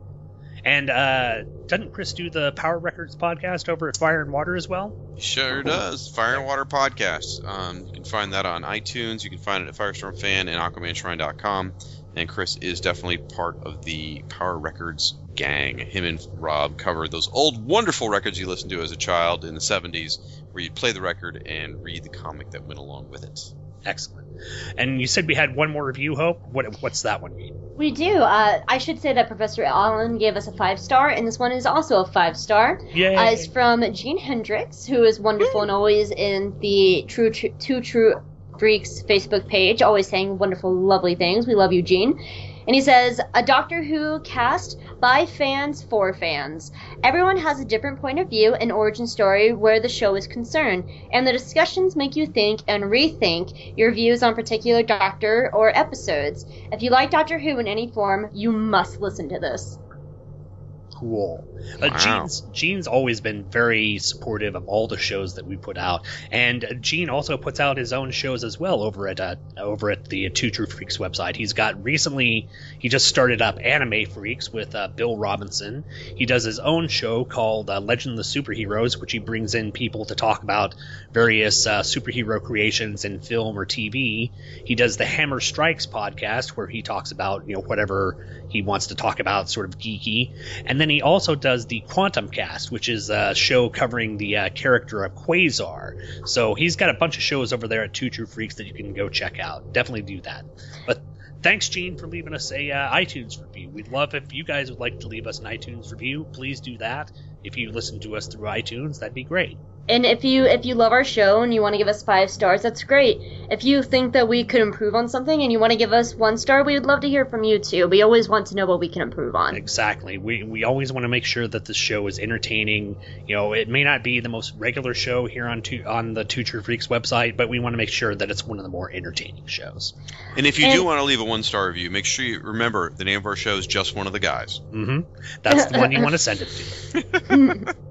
And uh, doesn't Chris do the Power Records podcast over at Fire and Water as well? Sure does. Fire and Water Podcast. Um, you can find that on iTunes. You can find it at Firestorm Fan and AquamanShrine.com. And Chris is definitely part of the Power Records gang. Him and Rob covered those old wonderful records you listened to as a child in the 70s, where you'd play the record and read the comic that went along with it. Excellent. And you said we had one more review, Hope. What what's that one mean? We do. Uh, I should say that Professor Allen gave us a five star, and this one is also a five star. Yay. Uh, it's from Gene Hendricks, who is wonderful and always in the True, True Two True Freaks Facebook page, always saying wonderful, lovely things. We love you, Gene. And he says, a Doctor Who cast by fans for fans. Everyone has a different point of view and origin story where the show is concerned, and the discussions make you think and rethink your views on particular Doctor or episodes. If you like Doctor Who in any form, you must listen to this. Cool. Uh, Gene's Gene's always been very supportive of all the shows that we put out, and Gene also puts out his own shows as well over at uh, over at the Two True Freaks website. He's got recently he just started up Anime Freaks with uh, Bill Robinson. He does his own show called uh, Legend of the Superheroes, which he brings in people to talk about various uh, superhero creations in film or TV. He does the Hammer Strikes podcast, where he talks about you know whatever he wants to talk about, sort of geeky. And then he also does the Quantum Cast, which is a show covering the uh, character of Quasar. So he's got a bunch of shows over there at Two True Freaks that you can go check out. Definitely do that. But thanks, Gene, for leaving us a uh, iTunes review. We'd love if you guys would like to leave us an iTunes review. Please do that. If you listen to us through iTunes, that'd be great. And if you if you love our show and you want to give us five stars, that's great. If you think that we could improve on something and you want to give us one star, we would love to hear from you too. We always want to know what we can improve on. Exactly. We we always want to make sure that the show is entertaining. You know, it may not be the most regular show here on two, on the Two True Freaks website, but we want to make sure that it's one of the more entertaining shows. And if you And- do want to leave a one star review, make sure you remember the name of our show is Just One of the Guys. hmm That's the one you want to send it to.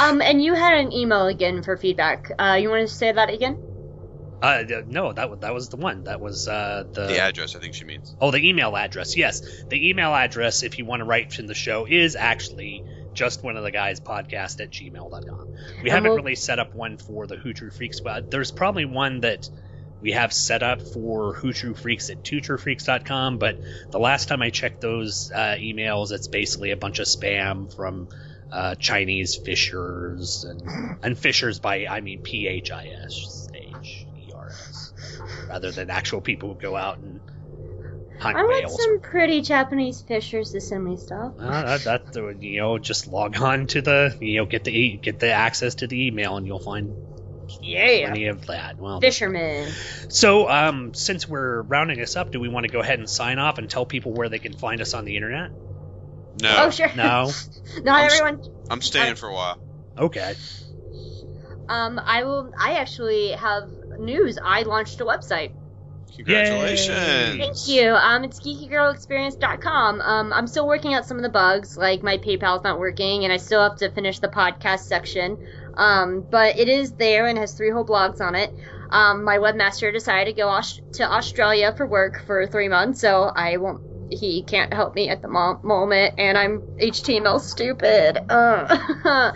Um, and you had an email again for feedback. Uh, you want to say that again? Uh, no, that was that was the one. That was uh, the The address, I think she means. Oh, the email address. Yes, the email address, if you want to write to the show, is actually just one of the guys podcast at gmail.com. We And haven't we'll- really set up one for the Who True Freaks, but there's probably one that we have set up for Who True Freaks at twotruefreaks.com. But the last time I checked those uh, emails, it's basically a bunch of spam from uh, Chinese fishers and and fishers by I mean P H I S H E R S rather than actual people who go out and hunt I want some pretty Japanese fishers to send me stuff. Uh, that, that you know, just log on to the you know get the e- get the access to the email and you'll find Yeah. plenty of that. Well, Fisherman. so um, since we're rounding this up, do we want to go ahead and sign off and tell people where they can find us on the internet? No, Oh, sure. No. Not I'm s- everyone. I'm staying for a while. Okay. Um, I will. I actually have news. I launched a website. Congratulations. Thank you. Um, it's geekygirlexperience.com. Um, I'm still working out some of the bugs, like my PayPal's not working, and I still have to finish the podcast section. Um, but it is there and has three whole blogs on it. Um, my webmaster decided to go aus- to Australia for work for three months, so I won't. He can't help me at the mo- moment, and I'm HTML stupid. Uh.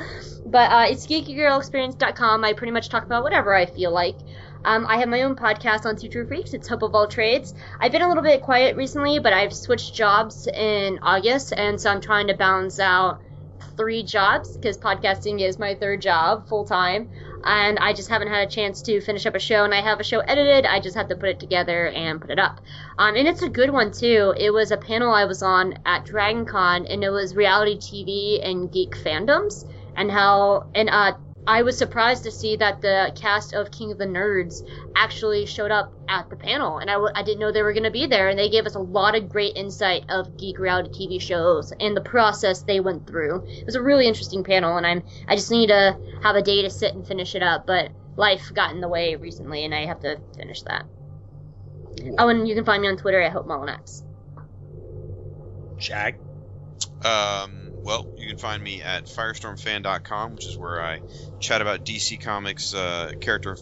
but uh, it's geekygirlexperience.com. I pretty much talk about whatever I feel like. Um, I have my own podcast on True Freaks. It's Hope of All Trades. I've been a little bit quiet recently, but I've switched jobs in August, and so I'm trying to balance out three jobs because podcasting is my third job full time. And I just haven't had a chance to finish up a show, and I have a show edited. I just have to put it together and put it up. Um, and it's a good one too. It was a panel I was on at DragonCon, and it was reality TV and geek fandoms, and how and uh, I was surprised to see that the cast of King of the Nerds actually showed up at the panel, and I, w- I didn't know they were going to be there. And they gave us a lot of great insight of geek reality TV shows and the process they went through. It was a really interesting panel, and I'm I just need to have a day to sit and finish it up. But life got in the way recently, and I have to finish that. Oh, and you can find me on Twitter at Hope Mullinax. Shag. Um, well, you can find me at firestormfan.com, which is where I chat about DC Comics uh, character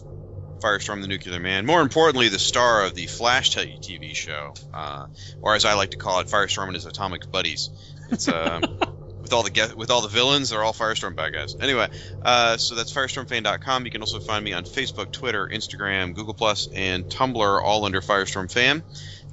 Firestorm the Nuclear Man. More importantly, the star of the Flash TV show, uh, or as I like to call it, Firestorm and his atomic buddies. It's um, with all the ge- with all the villains, they're all Firestorm bad guys. Anyway, uh, so that's firestormfan.com. You can also find me on Facebook, Twitter, Instagram, Google Plus, and Tumblr, all under Firestorm Fan.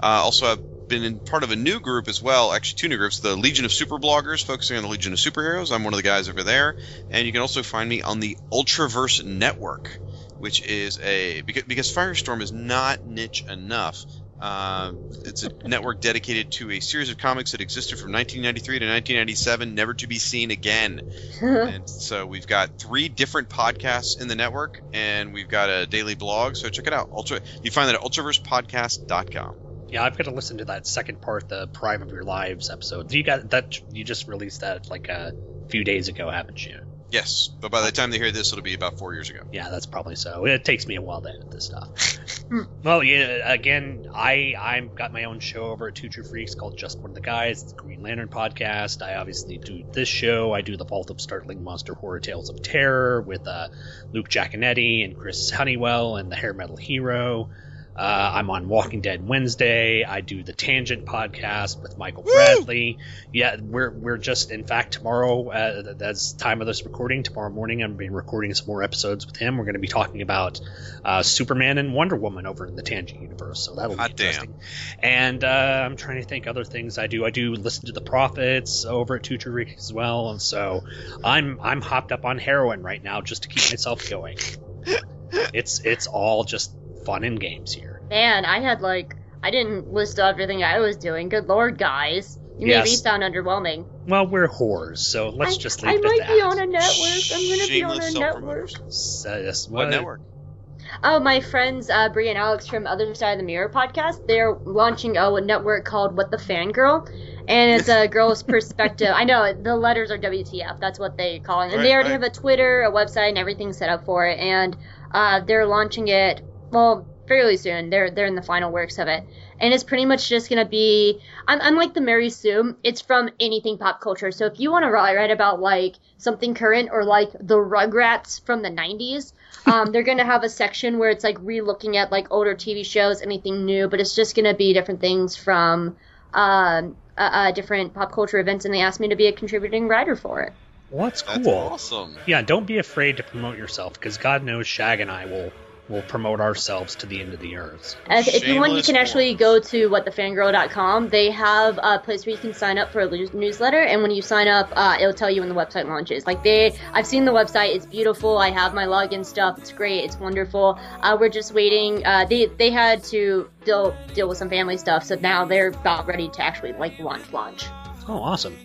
Uh, also have been in part of a new group as well, actually two new groups, the Legion of Super Bloggers, focusing on the Legion of Superheroes. I'm one of the guys over there, and you can also find me on the Ultraverse Network, which is a because, because Firestorm is not niche enough. Uh, it's a network dedicated to a series of comics that existed from 1993 to 1997, never to be seen again. and so we've got three different podcasts in the network, and we've got a daily blog. So check it out. Ultra, you find that at ultraversepodcast.com. Yeah, I've got to listen to that second part, the Prime of Your Lives episode. You got that? You just released that like a few days ago, haven't you? Yes, but by the time they hear this, it'll be about four years ago. Yeah, that's probably so. It takes me a while to edit this stuff. well, yeah. Again, I I've got my own show over at Two True Freaks called Just One of the Guys. It's the Green Lantern podcast. I obviously do this show. I do the Vault of Startling Monster Horror Tales of Terror with uh, Luke Giaconetti and Chris Honeywell and the Hair Metal Hero. Uh, I'm on Walking Dead Wednesday. I do the Tangent podcast with Michael Woo! Bradley. Yeah, we're we're just in fact tomorrow. Uh, that's time of this recording. Tomorrow morning, I'm being recording some more episodes with him. We're going to be talking about uh, Superman and Wonder Woman over in the Tangent universe. So that'll be Hot interesting. damn. And uh, I'm trying to think other things I do. I do listen to the Prophets over at Two True as well. And so I'm I'm hopped up on heroin right now just to keep myself going. it's it's all just fun and games here. Man, I had like I didn't list everything I was doing. Good lord, guys. You made me Yes. sound underwhelming. Well, we're whores, so let's just leave I it at that. I might at be on a network. I'm gonna be on a network. So, yes, What network? Oh, my friends uh, Brie and Alex from Other Side of the Mirror podcast, they're launching a network called What the Fangirl. And it's a girl's perspective. I know the letters are WTF. That's what they call it. And Right, they already right. have a Twitter, a website, and everything set up for it. And uh, they're launching it well fairly soon. They're they're in the final works of it, and it's pretty much just gonna be. Un- unlike the Mary Sue, it's from anything pop culture. So if you want to write about like something current or like the Rugrats from the '90s, um, they're gonna have a section where it's like re-looking at like older TV shows, anything new, but it's just gonna be different things from um, uh, uh, different pop culture events, and they asked me to be a contributing writer for it. Well, that's cool. That's awesome. Yeah, don't be afraid to promote yourself because God knows Shag and I will will promote ourselves to the end of the earth. If, if you want, you can actually go to whatthefangirl.com. They have a place where you can sign up for a newsletter, and when you sign up, uh, it'll tell you when the website launches. Like they, I've seen the website; it's beautiful. I have my login stuff; it's great, it's wonderful. Uh, we're just waiting. Uh, they they had to deal deal with some family stuff, so now they're about ready to actually like launch launch. Oh, awesome.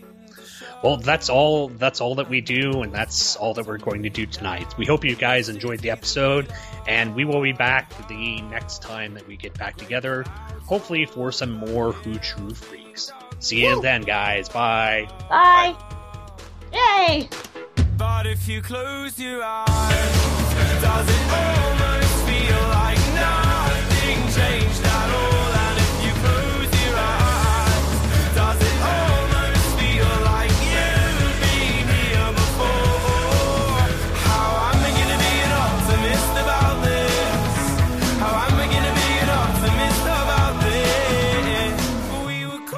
Well, that's all. That's all that we do, and that's all that we're going to do tonight. We hope you guys enjoyed the episode, and we will be back the next time that we get back together, hopefully for some more Who True Freaks. See you then, guys. Bye. Bye. Yay! But if you close your eyes, does it almost feel like nothing changed at all?